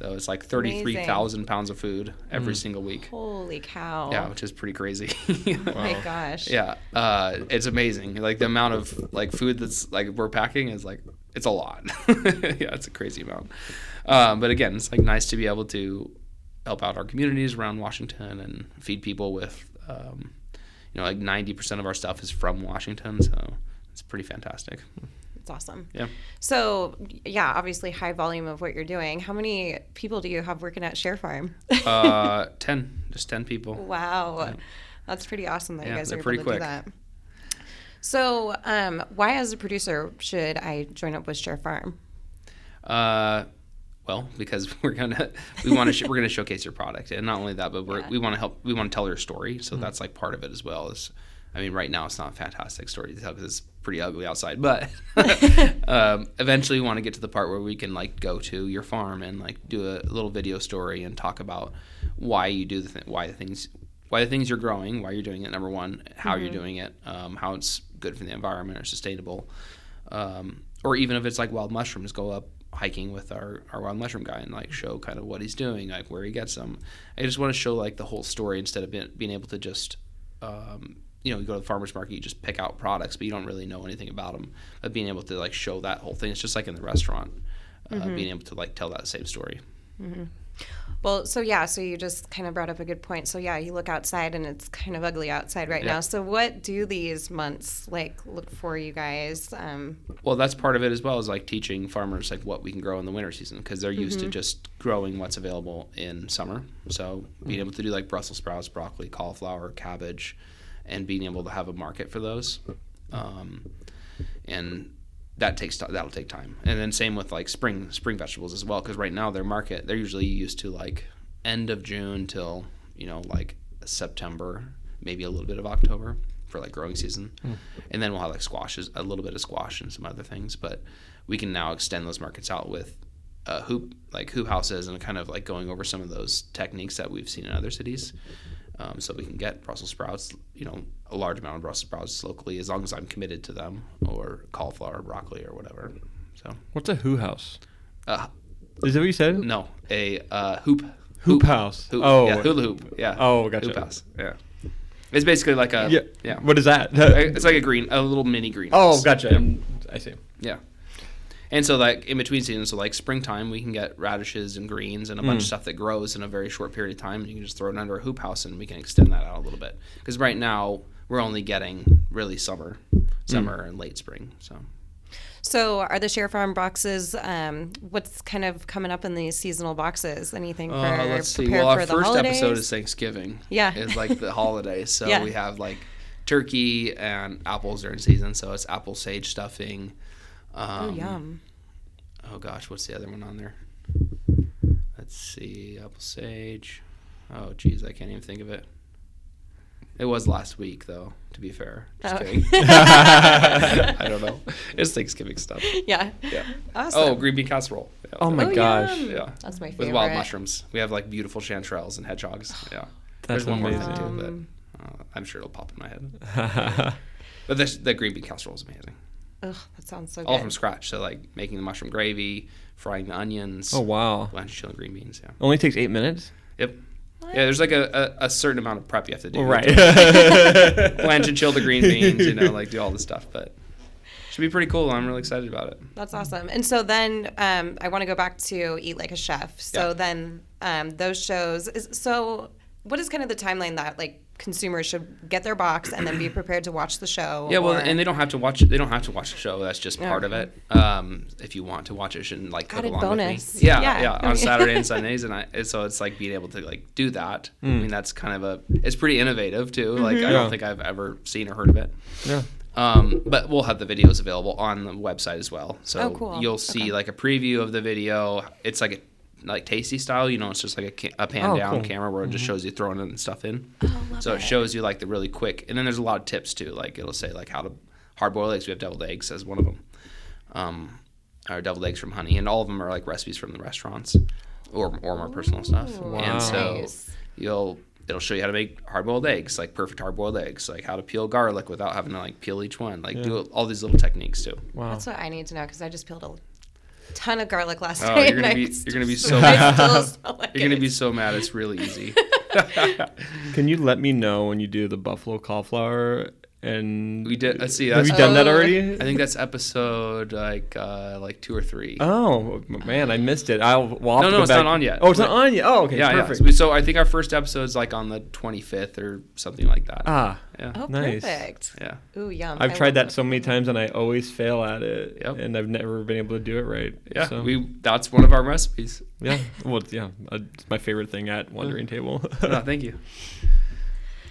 Speaker 1: Wow.
Speaker 3: So it's like 33,000 pounds of food every single week.
Speaker 1: Holy cow.
Speaker 3: Yeah, which is pretty crazy.
Speaker 1: Oh my gosh.
Speaker 3: yeah, uh, it's amazing. Like the amount of like food that's like we're packing is like it's a lot. yeah, it's a crazy amount. Um, but again, it's like nice to be able to help out our communities around Washington and feed people with, um, you know, like ninety percent of our stuff is from Washington, so it's pretty fantastic.
Speaker 1: It's awesome.
Speaker 3: Yeah.
Speaker 1: So, yeah, obviously high volume of what you're doing. How many people do you have working at Share Farm?
Speaker 3: Uh, ten, just ten people.
Speaker 1: wow. That's pretty awesome that you guys are able to
Speaker 3: quick.
Speaker 1: do that. So, um, why as a producer should I join up with Share Farm?
Speaker 3: Uh, well, because we're gonna we want to sh- we're gonna showcase your product, and not only that, but we're,
Speaker 1: Yeah.
Speaker 3: we want to help we want to tell your story. So that's like part of it as well. Is I mean, right now it's not a fantastic story to tell because it's pretty ugly outside, but um, eventually we want to get to the part where we can like go to your farm and like do a little video story and talk about why you do the th- why the things why the things you're growing, why you're doing it. Number one, how you're doing it, um, how it's good for the environment or sustainable um, or even if it's like wild mushrooms, go up hiking with our, our wild mushroom guy and like show kind of what he's doing, like where he gets them. I just want to show like the whole story instead of being, being able to just, um, you know, you go to the farmer's market, you just pick out products, but you don't really know anything about them. But being able to like show that whole thing, it's just like in the restaurant, uh, being able to like tell that same story.
Speaker 1: Well, so yeah, so you just kind of brought up a good point. So yeah, you look outside and it's kind of ugly outside right
Speaker 3: Yeah.
Speaker 1: now. So what do these months like look for you guys? Um,
Speaker 3: Well, that's part of it as well as like teaching farmers like what we can grow in the winter season because they're used
Speaker 1: Mm-hmm.
Speaker 3: to just growing what's available in summer. So being able to do like Brussels sprouts, broccoli, cauliflower, cabbage, and being able to have a market for those, um, and that takes that'll take time. And then same with like spring spring vegetables as well because right now their market they're usually used to like end of June till you know like September, maybe a little bit of October for like growing season, and then we'll have like squashes, a little bit of squash and some other things. But we can now extend those markets out with uh, hoop like hoop houses and kind of like going over some of those techniques that we've seen in other cities. Um, so we can get Brussels sprouts, you know, a large amount of Brussels sprouts locally, as long as I'm committed to them, or cauliflower, or broccoli, or whatever. So,
Speaker 2: What's a Who house?
Speaker 3: uh,
Speaker 2: Is that what you said?
Speaker 3: no, a uh, hoop
Speaker 2: Hoop house.
Speaker 3: Hoop,
Speaker 2: Oh.
Speaker 3: yeah, hula hoop. Yeah.
Speaker 2: Oh, gotcha.
Speaker 3: Hoop house. Yeah. It's basically like a
Speaker 2: yeah.
Speaker 3: yeah.
Speaker 2: What is that?
Speaker 3: It's like a green, a little mini green.
Speaker 2: oh, gotcha.
Speaker 3: Yeah.
Speaker 2: I see.
Speaker 3: Yeah. And so like in between seasons, so like springtime, we can get radishes and greens and a bunch of stuff that grows in a very short period of time, and you can just throw it under a hoop house, and we can extend that out a little bit. Because right now we're only getting really summer,
Speaker 2: Hmm.
Speaker 3: summer and late spring. So
Speaker 1: so are the Share Farm boxes? Um, what's kind of coming up in these seasonal boxes? Anything for
Speaker 3: Uh, let's see. Well, our first
Speaker 1: holidays?
Speaker 3: episode is Thanksgiving.
Speaker 1: Yeah.
Speaker 3: It's like the holiday, So
Speaker 1: Yeah.
Speaker 3: we have like turkey and apples are in season. So it's apple sage stuffing. Um,
Speaker 1: oh yum.
Speaker 3: oh gosh, what's the other one on there? Let's see, apple sage. Oh geez, I can't even think of it. It was last week though. To be fair, just
Speaker 1: Oh.
Speaker 3: kidding. I don't know. It's Thanksgiving stuff.
Speaker 1: Yeah.
Speaker 3: Yeah.
Speaker 1: Awesome.
Speaker 3: Oh, green bean casserole. Yeah.
Speaker 2: Oh my
Speaker 1: Oh,
Speaker 2: gosh.
Speaker 1: yum.
Speaker 3: Yeah.
Speaker 1: That's my favorite.
Speaker 3: With wild mushrooms, we have like beautiful chanterelles and hedgehogs. Yeah.
Speaker 2: That's
Speaker 3: There's one more thing too, but uh, I'm sure it'll pop in my head. But this, the green bean casserole is amazing.
Speaker 1: Ugh, that sounds so
Speaker 3: All
Speaker 1: good.
Speaker 3: from scratch. So like making the mushroom gravy, frying the onions,
Speaker 2: oh wow.
Speaker 3: blanching green beans. Yeah.
Speaker 2: Only takes eight minutes.
Speaker 3: Yep. Yeah, there's like a, a, a certain amount of prep you have to do.
Speaker 2: right.
Speaker 3: Blanch and chill the green beans, you know, like do all this stuff. But should be pretty cool. I'm really excited about it.
Speaker 1: That's awesome. And so then um, I want to go back to Eat Like a Chef. So
Speaker 3: Yeah.
Speaker 1: then um, those shows. Is, so what is kind of the timeline that like consumers should get their box and then be prepared to watch the show?
Speaker 3: Yeah, well,
Speaker 1: or-
Speaker 3: and they don't have to watch. They don't have to watch the show. That's just part of it. Um, if you want to watch it, and like cook
Speaker 1: Added
Speaker 3: along
Speaker 1: bonus.
Speaker 3: with me. Yeah,
Speaker 1: Yeah.
Speaker 3: yeah, on Saturday and Sundays, and I. So it's like being able to like do that. I mean, that's kind of a. It's pretty innovative too. Like I
Speaker 2: Yeah.
Speaker 3: don't think I've ever seen or heard of it.
Speaker 2: yeah.
Speaker 3: Um, but we'll have the videos available on the website as well. So
Speaker 1: Oh, cool.
Speaker 3: you'll see
Speaker 1: Okay.
Speaker 3: like a preview of the video. It's like a like tasty style, you know. It's just like a, ca- a pan
Speaker 2: Oh,
Speaker 3: down
Speaker 2: cool.
Speaker 3: camera where it just shows you throwing in stuff in.
Speaker 1: Oh, love
Speaker 3: so it
Speaker 1: it.
Speaker 3: shows you like the really quick, and then there's a lot of tips too. Like it'll say like how to hard boil eggs. We have deviled eggs as one of them. Um, or deviled eggs from honey, and all of them are like recipes from the restaurants, or or more personal stuff.
Speaker 2: Wow.
Speaker 3: And so
Speaker 1: Nice.
Speaker 3: you'll it'll show you how to make hard boiled eggs, like perfect hard boiled eggs, like how to peel garlic without having to like peel each one, like do all these little techniques too.
Speaker 2: Wow.
Speaker 1: That's what I need to know because I just peeled a ton of garlic last
Speaker 3: Oh,
Speaker 1: night.
Speaker 3: you're gonna be you're gonna be so mad.
Speaker 1: like
Speaker 3: You're gonna be so mad. It's really easy.
Speaker 2: Can you let me know when you do the buffalo cauliflower and
Speaker 3: We did. Let's see.
Speaker 2: Have
Speaker 3: That's,
Speaker 2: you done that already?
Speaker 3: I think that's episode like uh like two or three.
Speaker 2: Oh man, I missed it. I'll, well, I'll
Speaker 3: No, no, it's
Speaker 2: back-
Speaker 3: not on yet.
Speaker 2: Oh, it's not on yet. Oh, okay,
Speaker 3: yeah,
Speaker 2: perfect.
Speaker 3: yeah. So, so I think our first episode is like on the 25th or something like that.
Speaker 2: Ah,
Speaker 3: yeah.
Speaker 1: Oh,
Speaker 2: Nice.
Speaker 1: perfect.
Speaker 3: Yeah.
Speaker 1: Ooh, yum.
Speaker 2: I've
Speaker 1: I
Speaker 2: tried
Speaker 1: love
Speaker 2: that so many times and I always fail at it,
Speaker 3: Yep.
Speaker 2: and I've never been able to do it right.
Speaker 3: Yeah.
Speaker 2: So,
Speaker 3: We that's one of our recipes.
Speaker 2: yeah. Well, yeah, uh, it's my favorite thing at Wandering Table.
Speaker 3: no, thank you.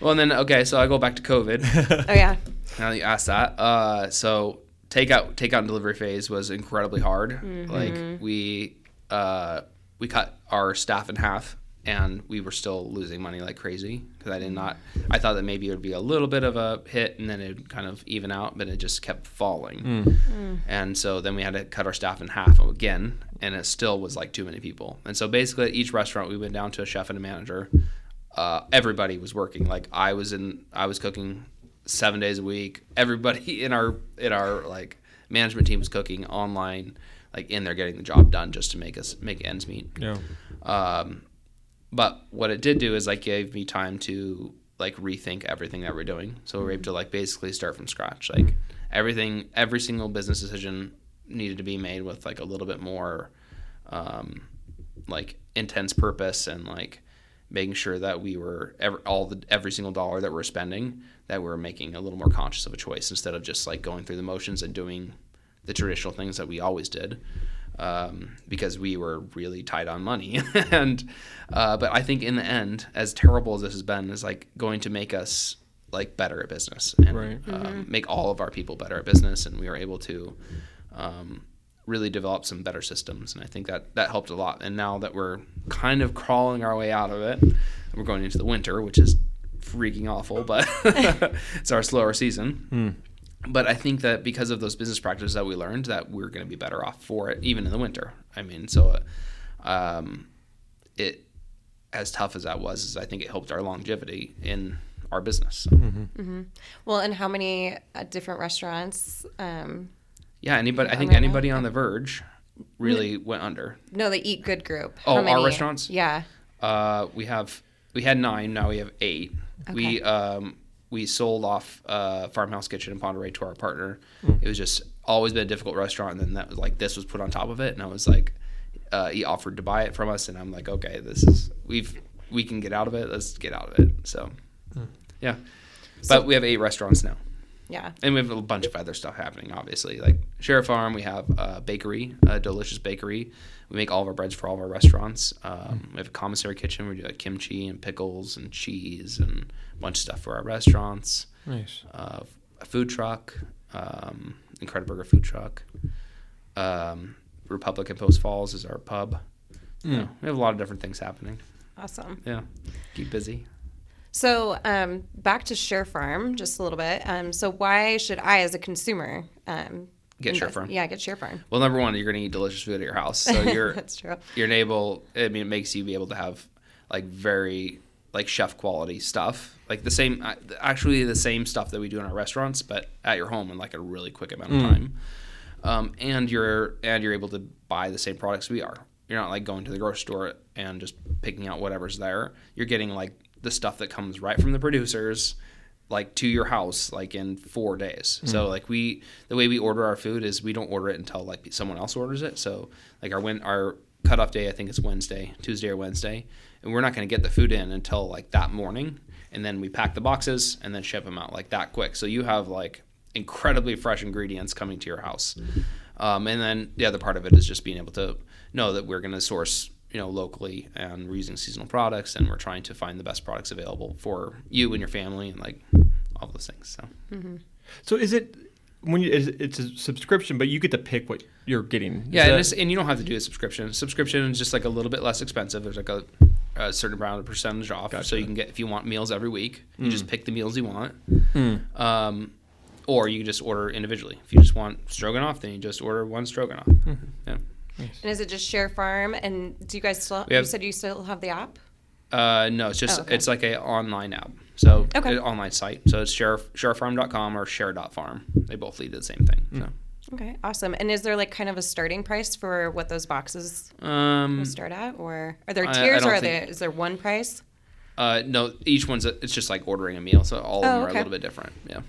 Speaker 3: Well, and then okay, so I go back to COVID.
Speaker 1: Oh yeah.
Speaker 3: Now that you asked that, uh, so takeout, takeout and delivery phase was incredibly hard. Like we, uh, we cut our staff in half, and we were still losing money like crazy because I did not. I thought that maybe it would be a little bit of a hit, and then it would kind of even out, but it just kept falling. And so then we had to cut our staff in half again, and it still was like too many people. And so basically, at each restaurant, we went down to a chef and a manager. Uh, everybody was working. Like I was in, I was cooking seven days a week. Everybody in our in our like management team was cooking online, like in there getting the job done just to make us make ends meet.
Speaker 2: yeah.
Speaker 3: Um, but what it did do is like gave me time to like rethink everything that we're doing. So we we're able to like basically start from scratch. Like everything, every single business decision needed to be made with like a little bit more, um, like intense purpose and like making sure that we were every, all the every single dollar that we're spending that we're making a little more conscious of a choice instead of just like going through the motions and doing the traditional things that we always did um, because we were really tight on money and uh, but I think in the end as terrible as this has been is like going to make us like better at business and
Speaker 2: Right.
Speaker 3: um, make all of our people better at business and we were able to um, really develop some better systems and i think that that helped a lot. And now that we're kind of crawling our way out of it we're going into the winter which is freaking awful but it's our slower season. But i think that because of those business practices that we learned that we're going to be better off for it even in the winter. I mean so uh, um, it as tough as that was is i think it helped our longevity in our business so.
Speaker 1: Well, and how many uh, different restaurants? Um,
Speaker 3: Yeah, anybody. I think
Speaker 1: right now,
Speaker 3: anybody on the verge really went under.
Speaker 1: no, the Eat Good group.
Speaker 3: Oh,
Speaker 1: How
Speaker 3: our restaurants?
Speaker 1: Yeah.
Speaker 3: Uh, we have we had nine. Now we have eight. We
Speaker 1: Okay.
Speaker 3: um, we sold off uh, Farmhouse Kitchen in Ponderay to our partner.
Speaker 2: Hmm.
Speaker 3: It was just always been a difficult restaurant, and then that was like this was put on top of it, and I was like, uh, he offered to buy it from us, and I'm like, okay, this is we've we can get out of it. Let's get out of it. So,
Speaker 2: Hmm.
Speaker 3: yeah. But we have eight restaurants now.
Speaker 1: Yeah.
Speaker 3: And we have a bunch of other stuff happening, obviously. Like Share Farm, we have a bakery, a delicious bakery. We make all of our breads for all of our restaurants. Um, we have a commissary kitchen. We do like kimchi and pickles and cheese and a bunch of stuff for our restaurants.
Speaker 2: Nice.
Speaker 3: Uh, a food truck, um, Incrediburger food truck. Um, Republic in Post Falls is our pub. You know, we have a lot of different things happening.
Speaker 1: Awesome.
Speaker 3: Yeah, keep busy.
Speaker 1: So um, back to Share Farm just a little bit. Um, so why should I, as a consumer, um,
Speaker 3: Get Share Farm.
Speaker 1: Yeah, get Share Farm.
Speaker 3: Well, number one, you're going to eat delicious food at your house, so you're
Speaker 1: That's true.
Speaker 3: you're able i mean it makes you be able to have like very like chef quality stuff like the same uh, actually the same stuff that we do in our restaurants but at your home in like a really quick amount of time um, and you're and you're able to buy the same products we are you're not like going to the grocery store and just picking out whatever's there you're getting like the stuff that comes right from the producers like to your house like in four days. So like we the way we order our food is we don't order it until like someone else orders it. So like our when our cutoff day i think it's wednesday tuesday or wednesday. And we're not going to get the food in until like that morning. And then we pack the boxes and then ship them out like that quick. So you have like incredibly fresh ingredients coming to your house. Um, and then the other part of it is just being able to know that we're going to source you know locally and we're using seasonal products and we're trying to find the best products available for you and your family and like all those things so. Mm-hmm.
Speaker 2: So is it when you it's, it's a subscription, but you get to pick what you're getting? Is
Speaker 3: yeah and,
Speaker 2: that-
Speaker 3: it's, and you don't have to do a subscription. Subscription is just like a little bit less expensive. There's like a, a certain amount of percentage off. So you can get if you want meals every week you just mm. pick the meals you want. Hmm. Um, or you can just order individually. If you just want stroganoff then you just order one stroganoff. Mm-hmm. Yeah
Speaker 1: And is it just Share Farm? And do you guys still?
Speaker 3: Have-
Speaker 1: you said you still have the app.
Speaker 3: Uh, no, it's just
Speaker 1: Oh, okay.
Speaker 3: it's like a online app. So
Speaker 1: Okay.
Speaker 3: an online site. So it's share sharefarm.com or share.farm. They both lead to the same thing. So.
Speaker 1: Okay, awesome. And is there like kind of a starting price for what those boxes
Speaker 3: Um,
Speaker 1: will start at, or are there
Speaker 3: I- I
Speaker 1: tiers, or are
Speaker 3: think-
Speaker 1: there is there one price?
Speaker 3: uh, no, each one's a, it's just like ordering a meal. So all of
Speaker 1: Oh,
Speaker 3: them are a little bit different. Yeah.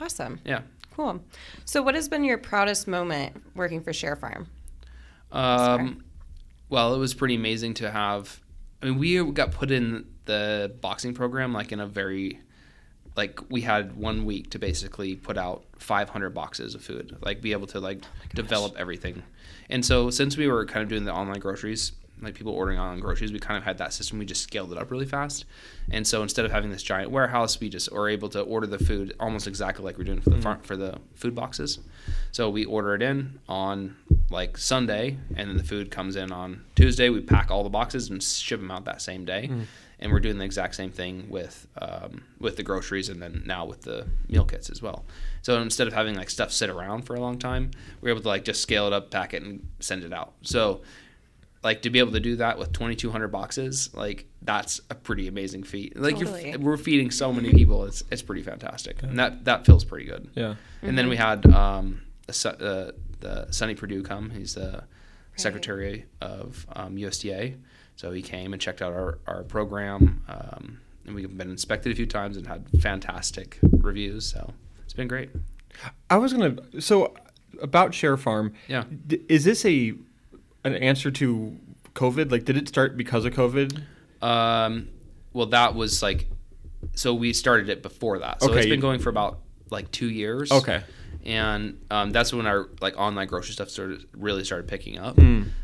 Speaker 1: Awesome,
Speaker 3: Yeah.
Speaker 1: cool. So, what has been your proudest moment working for Share Farm?
Speaker 3: Um, well, it was pretty amazing to have. I mean, we got put in the boxing program like in a very, like we had one week to basically put out 500 boxes of food, like be able to like develop everything. And so since we were kind of doing the online groceries, like people ordering online groceries, we kind of had that system. We just scaled it up really fast. And so instead of having this giant warehouse, we just were able to order the food almost exactly like we're doing for the farm, for the food boxes. So we order it in on like Sunday, and then the food comes in on Tuesday. We pack all the boxes and ship them out that same day. And we're doing the exact same thing with um, with the groceries, and then now with the meal kits as well. So instead of having like stuff sit around for a long time, we're able to like just scale it up, pack it, and send it out. So like to be able to do that with 2200 boxes like that's a pretty amazing feat like
Speaker 1: Totally.
Speaker 3: you're we're feeding so many people it's it's pretty fantastic and that that feels pretty good
Speaker 2: yeah.
Speaker 3: and then we
Speaker 1: Mm-hmm.
Speaker 3: had um a, uh, the Sonny Perdue come he's the secretary of um, USDA so he came and checked out our, our program um, and we've been inspected a few times and had fantastic reviews so it's been great
Speaker 2: I was gonna. So about Share Farm.
Speaker 3: Yeah.
Speaker 2: Is this a an answer to COVID? Like, did it start because of COVID?
Speaker 3: Um, well, that was like, so we started it before that. So
Speaker 2: Okay,
Speaker 3: it's been going for about like two years.
Speaker 2: Okay.
Speaker 3: And um, that's when our like online grocery stuff started really started picking up.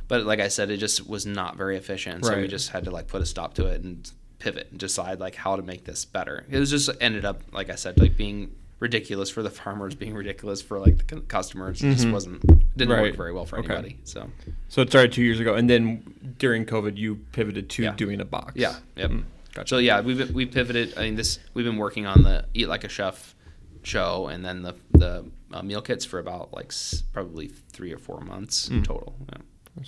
Speaker 3: But like I said, it just was not very efficient. So we
Speaker 2: Hmm.
Speaker 3: Just had to like put a stop to it and pivot and decide like how to make this better. It was just ended up like I said, like being ridiculous for the farmers, being ridiculous for like the cu- customers. It just wasn't didn't
Speaker 2: Mm-hmm. Right.
Speaker 3: work very well for
Speaker 2: Okay.
Speaker 3: anybody. So
Speaker 2: So it started two years ago, and then during COVID, you pivoted to
Speaker 3: Yeah.
Speaker 2: doing a box.
Speaker 3: Yeah. Yep.
Speaker 2: Mm, gotcha.
Speaker 3: So yeah, we've we pivoted. I mean, this we've been working on the Eat Like a Chef show, and then the the uh, meal kits for about like s- probably three or four months
Speaker 2: Mm.
Speaker 3: total. Yeah.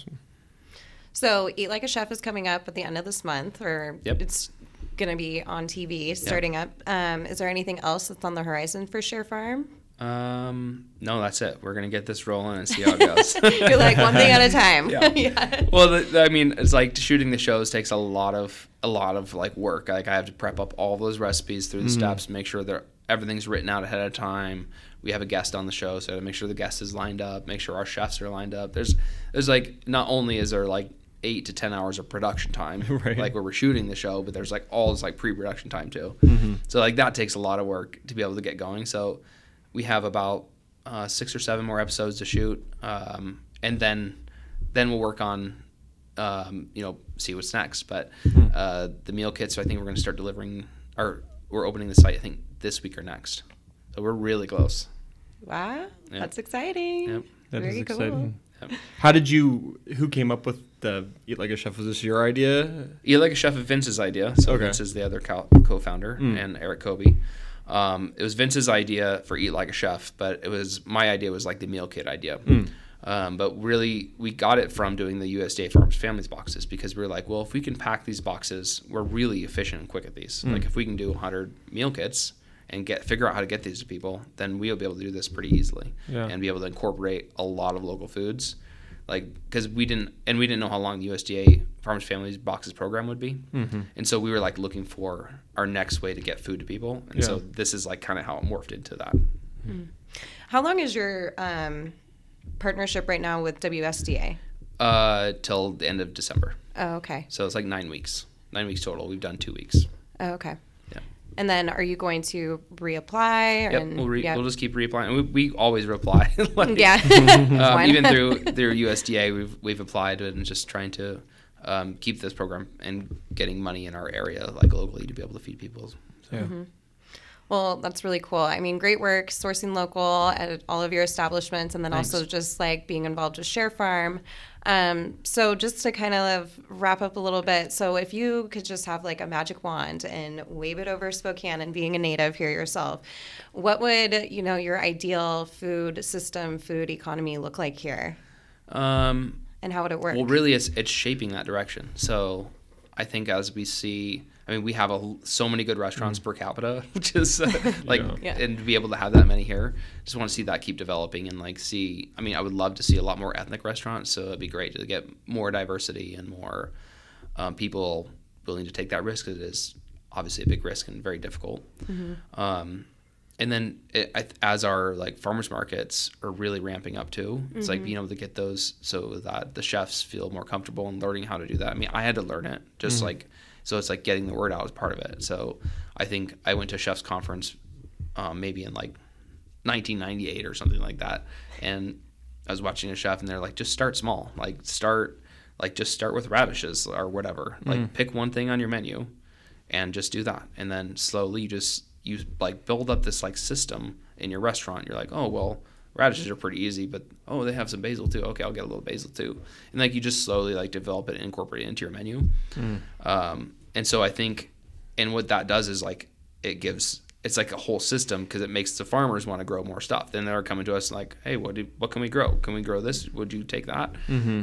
Speaker 1: So, Eat Like a Chef is coming up at the end of this month, or
Speaker 3: Yep.
Speaker 1: it's going to be on TV starting up. Um, is there anything else that's on the horizon for Share Farm?
Speaker 3: Um, no, that's it. We're gonna get this rolling and see how it goes.
Speaker 1: You're like one thing at a time.
Speaker 3: Yeah.
Speaker 1: yeah.
Speaker 3: well, the, the- I mean, it's like shooting the shows takes a lot of a lot of like work. Like I have to prep up all those recipes through the steps, make sure that everything's written out ahead of time. We have a guest on the show, so to make sure the guest is lined up, make sure our chefs are lined up. There's there's like not only is there like eight to ten hours of production time,
Speaker 2: Right.
Speaker 3: like where we're shooting the show, but there's like all this like pre-production time too. So like that takes a lot of work to be able to get going. So we have about uh, six or seven more episodes to shoot, um, and then then we'll work on um, you know see what's next. But uh, the meal kits, I think we're going to start delivering, or we're opening the site I think this week or next. So we're really close.
Speaker 1: Wow.
Speaker 3: Yeah.
Speaker 1: That's exciting.
Speaker 3: Yep.
Speaker 2: That is
Speaker 1: Very cool.
Speaker 2: exciting. How did you? Who came up with the Eat Like a Chef? Was this your idea?
Speaker 3: Eat Like a Chef is Vince's idea. So
Speaker 2: Okay.
Speaker 3: Vince is the other co- co-founder, and Eric Kobe. Um, it was Vince's idea for Eat Like a Chef, but it was my idea was like the meal kit idea. Um, but really, we got it from doing the USDA Farms Families boxes because we were like, well, if we can pack these boxes, we're really efficient and quick at these. Like if we can do 100 meal kits and get figure out how to get these to people, then we'll be able to do this pretty easily
Speaker 2: Yeah.
Speaker 3: and be able to incorporate a lot of local foods like because we didn't and we didn't know how long the USDA Farmers Families Boxes program would be,
Speaker 2: Mm-hmm.
Speaker 3: and so we were like looking for our next way to get food to people, and so this is like kind of how it morphed into that.
Speaker 1: How long is your um, partnership right now with WSDA?
Speaker 3: Uh, till the end of December,
Speaker 1: Oh, okay.
Speaker 3: so it's like nine weeks, nine weeks total. We've done two weeks.
Speaker 1: Oh, okay.
Speaker 3: Yeah.
Speaker 1: And then are you going to reapply?
Speaker 3: Yep,
Speaker 1: and,
Speaker 3: we'll, re-
Speaker 1: yeah.
Speaker 3: we'll just keep reapplying. We, we always reply. like,
Speaker 1: yeah.
Speaker 3: um, even through through USDA, we've we've applied and just trying to um, keep this program and getting money in our area, like locally, to be able to feed people. So,
Speaker 2: Yeah.
Speaker 1: Well, that's really cool. I mean, great work sourcing local at all of your establishments, and then also just like being involved with Share Farm. Um, so, just to kind of wrap up a little bit, so if you could just have like a magic wand and wave it over Spokane, and being a native here yourself, what would you know your ideal food system, food economy look like here,
Speaker 3: Um,
Speaker 1: and how would it work?
Speaker 3: Well, really, it's it's shaping that direction. So, I think as we see, I mean, we have a, so many good restaurants per capita, which is uh, like,
Speaker 2: Yeah.
Speaker 1: Yeah.
Speaker 3: and to be able to have that many here, just want to see that keep developing and like see. I mean, I would love to see a lot more ethnic restaurants. So it'd be great to get more diversity and more um, people willing to take that risk. 'cause It is obviously a big risk and very difficult. Um, and then it, as our like farmers markets are really ramping up too, it's like being able to get those so that the chefs feel more comfortable in learning how to do that. I mean, I had to learn it just like so. It's like getting the word out is part of it. So I think I went to a chefs conference um, maybe in like 1998 or something like that, and I was watching a chef and they're like, just start small, like start like just start with radishes or whatever, like pick one thing on your menu and just do that. And then slowly you just you like build up this like system in your restaurant. You're like oh well radishes are pretty easy but oh they have some basil too okay i'll get a little basil too and like you just slowly like develop it and incorporate it into your menu um, and so i think and what that does is like it gives it's like a whole system because it makes the farmers want to grow more stuff. Then they're coming to us like, hey, what do, what can we grow? Can we grow this? Would you take that?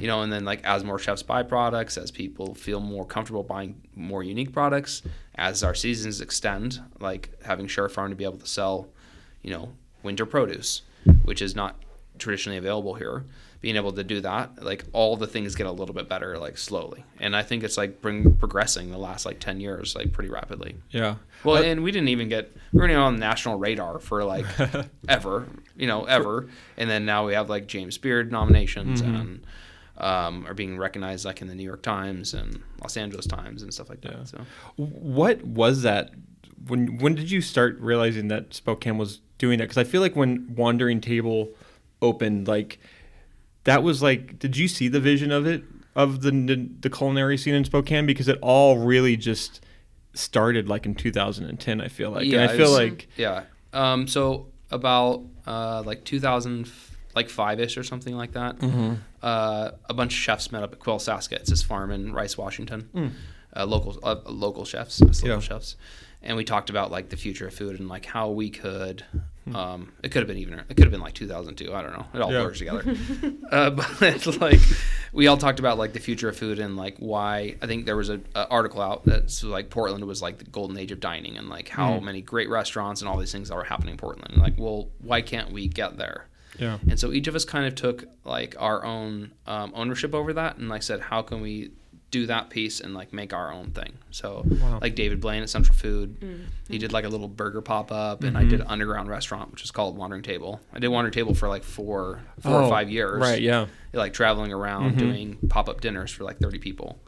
Speaker 3: You know, and then like as more chefs buy products, as people feel more comfortable buying more unique products, as our seasons extend, like having Share Farm to be able to sell, you know, winter produce, which is not traditionally available here. Being able to do that, like all the things get a little bit better, like slowly. And I think it's like bring progressing the last like ten years, like pretty rapidly.
Speaker 2: Yeah.
Speaker 3: Well, and we didn't even get we weren't even on the national radar for like ever, you know, ever. And then now we have like James Beard nominations and um, are being recognized like in the New York Times and Los Angeles Times and stuff like that.
Speaker 2: Yeah.
Speaker 3: So
Speaker 2: What was that? When when did you start realizing that Spokane was doing that? Because I feel like when Wandering Table opened, like that was like, did you see the vision of it of the the culinary scene in Spokane? Because it all really just started like in 2010. I feel like, and I feel
Speaker 3: was-
Speaker 2: like
Speaker 3: yeah. Um, so about uh, like 2000, like five ish or something like that.
Speaker 2: Mm-hmm.
Speaker 3: Uh, a bunch of chefs met up at Quill Saskett. It's his farm in Rice, Washington. Uh, local uh, local chefs, local
Speaker 2: Mm. Yeah.
Speaker 3: chefs, and we talked about like the future of food and like how we could.
Speaker 2: Hmm.
Speaker 3: Um, it could have been even. It could have been like 2002. I don't know. It all
Speaker 2: Yeah.
Speaker 3: blurs together. uh, but like, we all talked about like the future of food and like why. I think there was a, a article out that's like Portland was like the golden age of dining and like how many great restaurants and all these things that were happening in Portland. And like, well, why can't we get there?
Speaker 2: yeah,
Speaker 3: And so each of us kind of took like our own um, ownership over that, and like said, how can we do that piece and like make our own thing? So
Speaker 2: Wow.
Speaker 3: like David Blaine at Central Food, he did like a little burger pop up, and I
Speaker 2: Mm-hmm.
Speaker 3: did an underground restaurant which is called Wandering Table. I did Wandering Table for like four, four
Speaker 2: Oh,
Speaker 3: or five years,
Speaker 2: right? Yeah,
Speaker 3: like traveling around
Speaker 2: Mhm.
Speaker 3: doing pop up dinners for like thirty people.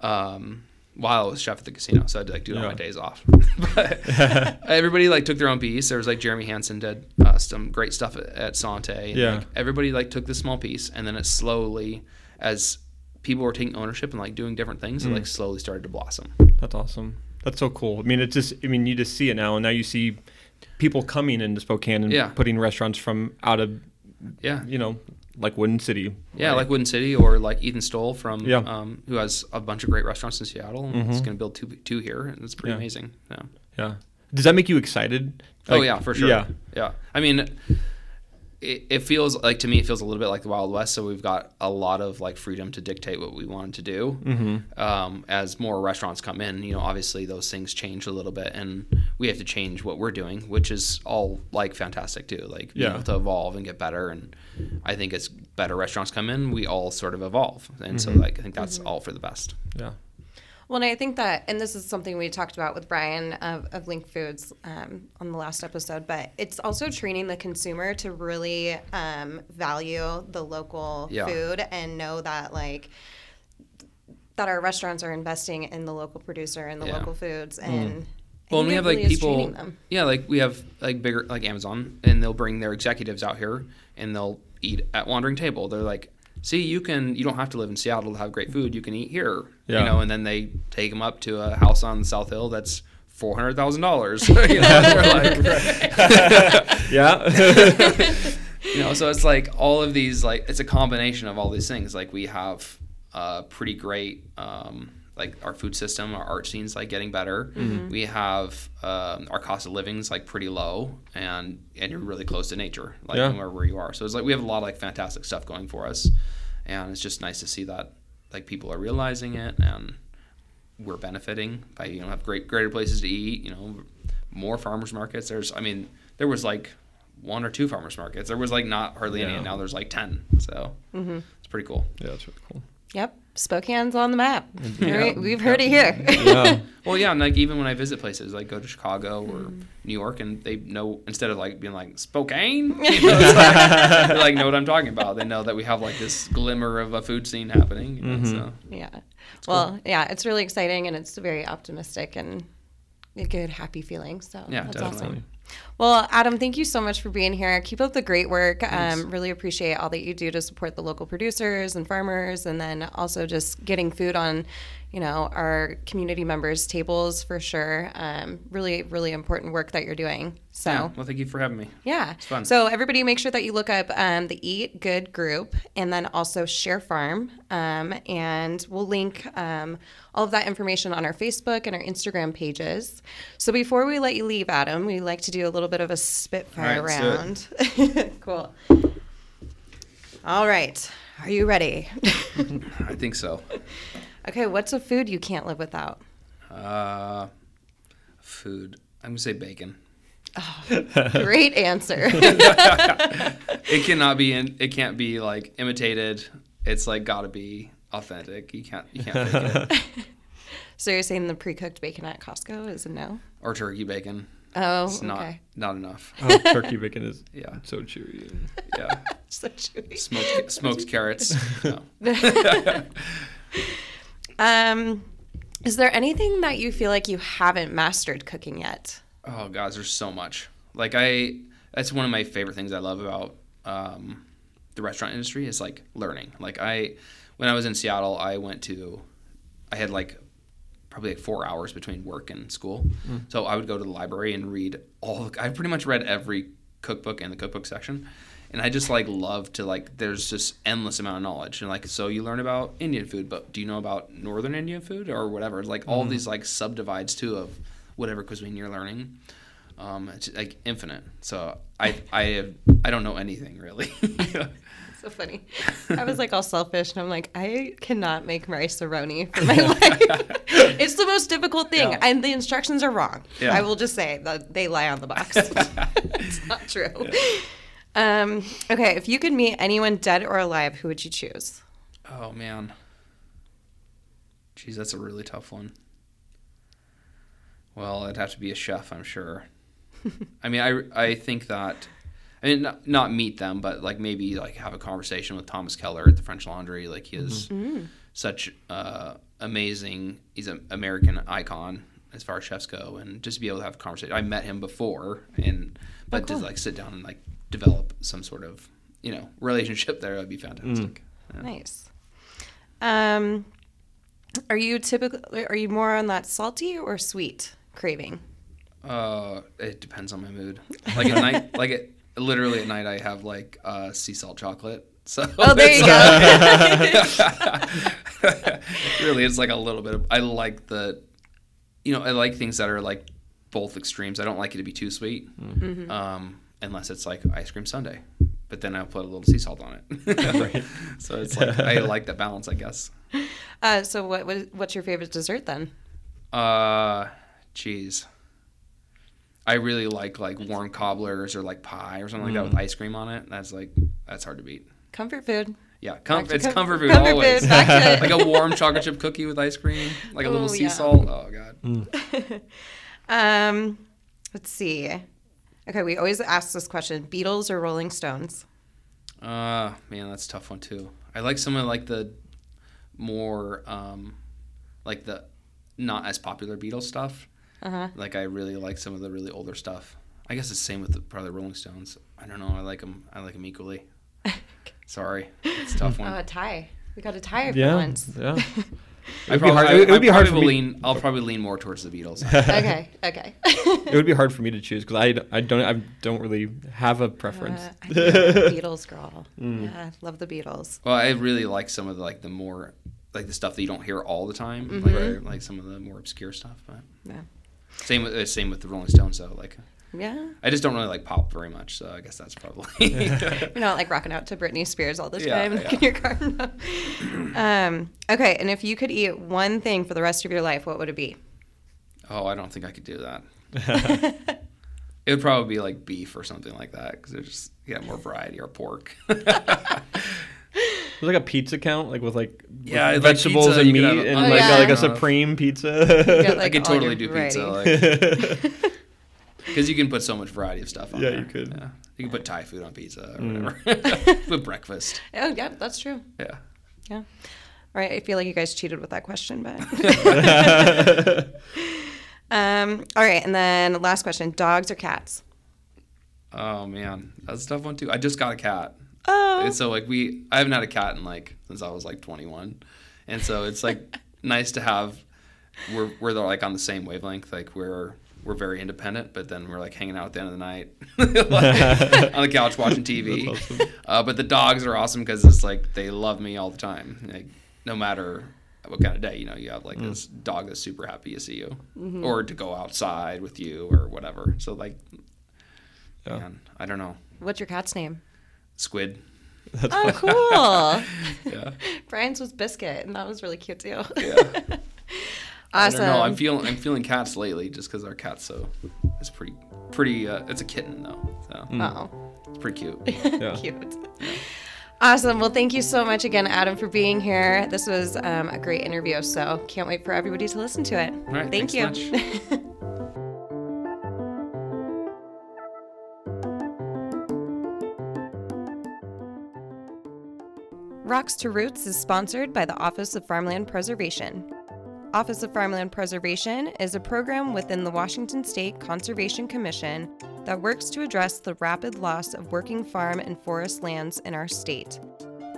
Speaker 3: Um, while I was chef at the casino, so I'd like do it on
Speaker 2: Yeah.
Speaker 3: my days off. but everybody like took their own piece. There was like Jeremy Hansen did uh, some great stuff at, at Sante. And,
Speaker 2: Yeah.
Speaker 3: like, everybody like took this small piece, and then it slowly, as people were taking ownership and like doing different things, it
Speaker 2: Mm.
Speaker 3: like slowly started to blossom.
Speaker 2: that's awesome. That's so cool. I mean, it's just, I mean, you just see it now, and now you see people coming into Spokane and
Speaker 3: Yeah.
Speaker 2: putting restaurants from out of,
Speaker 3: Yeah.
Speaker 2: you know, like Wooden City.
Speaker 3: Yeah,
Speaker 2: right?
Speaker 3: like Wooden City or like Ethan Stowell from
Speaker 2: Yeah.
Speaker 3: um, who has a bunch of great restaurants in Seattle. and He's
Speaker 2: Mhm.
Speaker 3: going to build two two here, and it's pretty
Speaker 2: Yeah.
Speaker 3: amazing. Yeah.
Speaker 2: Yeah. Does that make you excited?
Speaker 3: oh yeah, for sure.
Speaker 2: Yeah.
Speaker 3: yeah. I mean, it, it feels like to me, it feels a little bit like the Wild West. So we've got a lot of like freedom to dictate what we wanted to do.
Speaker 2: Mm-hmm.
Speaker 3: Um, as more restaurants come in, you know, obviously those things change a little bit, and we have to change what we're doing, which is all like fantastic too. Like being
Speaker 2: Yeah.
Speaker 3: able to evolve and get better, and I think as better restaurants come in, we all sort of evolve, and so
Speaker 2: Mhm.
Speaker 3: like I think that's all for the best.
Speaker 2: Yeah.
Speaker 1: Well, and I think that, and this is something we talked about with Brian of, of LINC Foods um, on the last episode, but it's also training the consumer to really um, value the local
Speaker 3: Yeah.
Speaker 1: food and know that, like, that our restaurants are investing in the local producer and the
Speaker 3: Yeah.
Speaker 1: local foods. And I
Speaker 3: Well, and we have like
Speaker 1: really
Speaker 3: people,
Speaker 1: them.
Speaker 3: yeah, like we have like bigger like Amazon, and they'll bring their executives out here, and they'll eat at Wandering Table. They're like, see, you can, you don't have to live in Seattle to have great food. You can eat here,
Speaker 2: Yeah.
Speaker 3: you know. And then they take them up to a house on South Hill that's four hundred thousand dollars. You know,
Speaker 2: Yeah.
Speaker 3: you know, so it's like all of these, like it's a combination of all these things. Like we have uh, pretty great, um, like our food system, our art scene's like getting better. We have um, our cost of living's like pretty low, and and you're really close to nature, like
Speaker 2: Yeah.
Speaker 3: no where you are. So it's like we have a lot of like fantastic stuff going for us, and it's just nice to see that like people are realizing it and we're benefiting by you know have great greater places to eat. You know, more farmers markets. There's I mean there was like one or two farmers markets. There was like not hardly any, and now there's like ten. So
Speaker 1: Mm-hmm.
Speaker 3: it's pretty cool.
Speaker 2: yeah, that's really cool.
Speaker 1: Yep. Spokane's on the map.
Speaker 3: Yeah.
Speaker 1: Right? We've heard it here.
Speaker 2: Yeah.
Speaker 3: Well, yeah, and like even when I visit places, like go to Chicago or
Speaker 1: Mm-hmm.
Speaker 3: New York, and they know instead of like being like Spokane, you know, like, they like know what I'm talking about. They know that we have like this glimmer of a food scene happening. You know,
Speaker 2: Mhm.
Speaker 3: So
Speaker 1: Yeah. Well, yeah, it's really exciting and it's very optimistic and a good, happy feeling. So
Speaker 3: Yeah,
Speaker 1: that's
Speaker 3: definitely.
Speaker 1: awesome. Well, Adam, thank you so much for being here. Keep up the great work. Um, really appreciate all that you do to support the local producers and farmers, and then also just getting food on, you know, our community members' tables for sure. Um, really, really important work that you're doing. So.
Speaker 3: yeah, well, thank you for having me.
Speaker 1: Yeah.
Speaker 3: It's fun.
Speaker 1: So everybody make sure that you look up um, the Eat Good group and then also Share Farm. Um, and we'll link um, all of that information on our Facebook and our Instagram pages. So before we let you leave, Adam, we like to do a little bit of a spitfire
Speaker 3: right,
Speaker 1: round. cool. All right. Are you ready?
Speaker 3: I think so.
Speaker 1: okay. What's a food you can't live without?
Speaker 3: Uh, food. I'm gonna say bacon.
Speaker 1: Great answer.
Speaker 3: It cannot be in. It can't be like imitated. It's like got to be authentic. You can't. You can't fake it.
Speaker 1: so you're saying the pre-cooked bacon at Costco is a no?
Speaker 3: Or turkey bacon.
Speaker 1: Oh,
Speaker 3: It's not
Speaker 1: okay.
Speaker 3: not enough.
Speaker 2: Oh, turkey bacon is
Speaker 3: Yeah.
Speaker 2: so chewy.
Speaker 3: Yeah.
Speaker 1: So chewy.
Speaker 3: Smoked smoked carrots. No.
Speaker 1: Um, is there anything that you feel like you haven't mastered cooking yet?
Speaker 3: Oh gosh, there's so much. Like I, that's one of my favorite things I love about um, the restaurant industry is like learning. Like I, when I was in Seattle, I went to, I had like probably like four hours between work and school, so I would go to the library and read all. I pretty much read every cookbook in the cookbook section. And I just like love to like. There's just endless amount of knowledge, and like so you learn about Indian food, but do you know about Northern Indian food or whatever? Like all these like subdivides too of whatever cuisine you're learning. Um, it's like infinite. So I I have, I don't know anything really.
Speaker 1: So funny. I was like all selfish, and I'm like, I cannot make rice roni for my life. it's the most difficult thing,
Speaker 3: Yeah.
Speaker 1: and the instructions are wrong.
Speaker 3: Yeah.
Speaker 1: I will just say that they lie on the box. it's not true. Um, okay, if you could meet anyone dead or alive, who would you choose?
Speaker 3: oh man. Geez, that's a really tough one. Well, it'd have to be a chef, I'm sure. I mean, I, I think that, I mean, not, not meet them, but like maybe like have a conversation with Thomas Keller at the French Laundry. Like he is such uh, amazing. He's an American icon as far as chefs go, and just be able to have a conversation. I met him before, and but
Speaker 1: cool.
Speaker 3: to like sit down and like develop some sort of you know relationship there would be fantastic. Yeah.
Speaker 1: Nice. Um, are you typically are you more on that salty or sweet craving?
Speaker 3: Uh, it depends on my mood. Like at night, like it, literally at night, I have like uh, sea salt chocolate. So
Speaker 1: Oh, there you go.
Speaker 3: really, it's like a little bit of. I like the, you know, I like things that are like both extremes. I don't like it to be too sweet,
Speaker 1: Mm-hmm.
Speaker 3: um, unless it's like ice cream sundae. But then I'll put a little sea salt on it. So it's like I like that balance, I guess.
Speaker 1: Uh, so what, what what's your favorite dessert then?
Speaker 3: Uh, cheese. I really like like warm cobblers or like pie or something like that with ice cream on it. That's like that's hard to beat.
Speaker 1: Comfort food.
Speaker 3: Yeah, com- it's
Speaker 1: com-
Speaker 3: comfort food
Speaker 1: comfort
Speaker 3: always.
Speaker 1: food, back
Speaker 3: like a warm chocolate chip cookie with ice cream, like a little sea
Speaker 1: yeah.
Speaker 3: salt. Oh god.
Speaker 1: Um, let's see. Okay, we always ask this question: Beatles or Rolling Stones?
Speaker 3: Uh man, that's a tough one too. I like some of like the more um like the not as popular Beatles stuff.
Speaker 1: Uh huh.
Speaker 3: Like I really like some of the really older stuff. I guess it's the same with the, probably the Rolling Stones. I don't know. I like them. I like them equally. Sorry, it's a tough one.
Speaker 1: Oh, a tie. We got a tie for
Speaker 2: Yeah,
Speaker 1: once.
Speaker 2: yeah.
Speaker 3: I
Speaker 2: would be hard-
Speaker 3: I,
Speaker 2: it would- it would
Speaker 3: I
Speaker 2: be hard for
Speaker 3: will
Speaker 2: me-
Speaker 3: lean. I'll probably lean more towards the Beatles.
Speaker 1: okay. Okay.
Speaker 2: It would be hard for me to choose because I, I don't I don't really have a preference.
Speaker 1: Uh, I'm a Beatles girl. Yeah, love the Beatles.
Speaker 3: well, I really like some of the, like the more like the stuff that you don't hear all the time,
Speaker 1: Mm-hmm.
Speaker 3: like or, like some of the more obscure stuff. But
Speaker 1: Yeah.
Speaker 3: Same with uh, same with the Rolling Stones. though. like
Speaker 1: Yeah.
Speaker 3: I just don't really like pop very much, so I guess that's probably.
Speaker 1: You're not like rocking out to Britney Spears all the
Speaker 3: Yeah,
Speaker 1: time
Speaker 3: yeah.
Speaker 1: in your car. Um, okay, and if you could eat one thing for the rest of your life, what would it be?
Speaker 3: oh, I don't think I could do that. It would probably be like beef or something like that because there's just yeah more variety or pork.
Speaker 2: There's like a pizza count, like with like with
Speaker 3: Yeah, like
Speaker 2: vegetables
Speaker 3: pizza,
Speaker 2: and meat,
Speaker 3: have-
Speaker 2: and
Speaker 1: Oh,
Speaker 2: like
Speaker 1: yeah.
Speaker 2: a, like a supreme pizza.
Speaker 1: Get,
Speaker 3: I could totally
Speaker 1: your
Speaker 3: do pizza.
Speaker 1: variety.
Speaker 3: Like, Because you can put so much variety of stuff on
Speaker 2: Yeah,
Speaker 3: there.
Speaker 2: you could.
Speaker 3: Yeah. You can put Thai food on pizza or
Speaker 2: Mm.
Speaker 3: whatever. With breakfast.
Speaker 1: oh, yeah, that's true.
Speaker 3: Yeah.
Speaker 1: Yeah. All right, I feel like you guys cheated with that question, but. um, all right, and then last question dogs or cats?
Speaker 3: Oh man, that's a tough one too. I just got a cat.
Speaker 1: Oh.
Speaker 3: And so like we I haven't had a cat in like since I was like 21. And so it's like nice to have we're we're like on the same wavelength. Like we're we're very independent, but then we're like hanging out at the end of the night like, on the couch watching TV.
Speaker 2: Awesome.
Speaker 3: Uh, but the dogs are awesome because it's like they love me all the time. Like no matter what kind of day, you know, you have like this dog that's super happy to see you, or to go outside with you, or whatever. So like,
Speaker 2: Yeah.
Speaker 3: man, I don't know,
Speaker 1: What's your cat's name?
Speaker 3: Squid.
Speaker 1: Oh, cool.
Speaker 3: Yeah,
Speaker 1: Brian's was Biscuit, and that was really cute too.
Speaker 3: yeah. I
Speaker 1: awesome.
Speaker 3: don't know. I'm feeling I'm feeling cats lately just because our cat's so it's pretty pretty. Uh, it's a kitten though, so
Speaker 1: Oh,
Speaker 3: it's pretty cute.
Speaker 2: Yeah.
Speaker 1: cute. Awesome. Well, thank you so much again, Adam, for being here. This was um, a great interview, so can't wait for everybody to listen to it.
Speaker 3: right,
Speaker 1: thank you.
Speaker 3: thanks
Speaker 1: Rocks to Roots is sponsored by the Office of Farmland Preservation. Office of Farmland Preservation is a program within the Washington State Conservation Commission that works to address the rapid loss of working farm and forest lands in our state.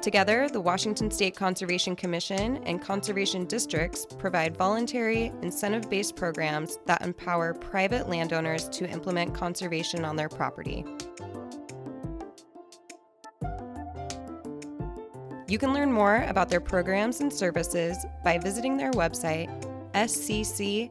Speaker 1: Together, the Washington State Conservation Commission and conservation districts provide voluntary, incentive based programs that empower private landowners to implement conservation on their property. You can learn more about their programs and services by visiting their website, scc.wa.gov.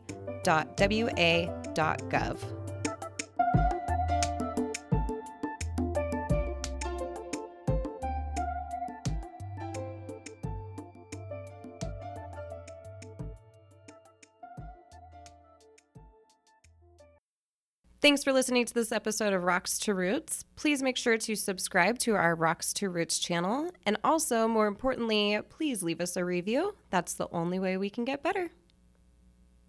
Speaker 1: Thanks for listening to this episode of Rocks to Roots. Please make sure to subscribe to our Rocks to Roots channel. And also, more importantly, please leave us a review. That's the only way we can get better.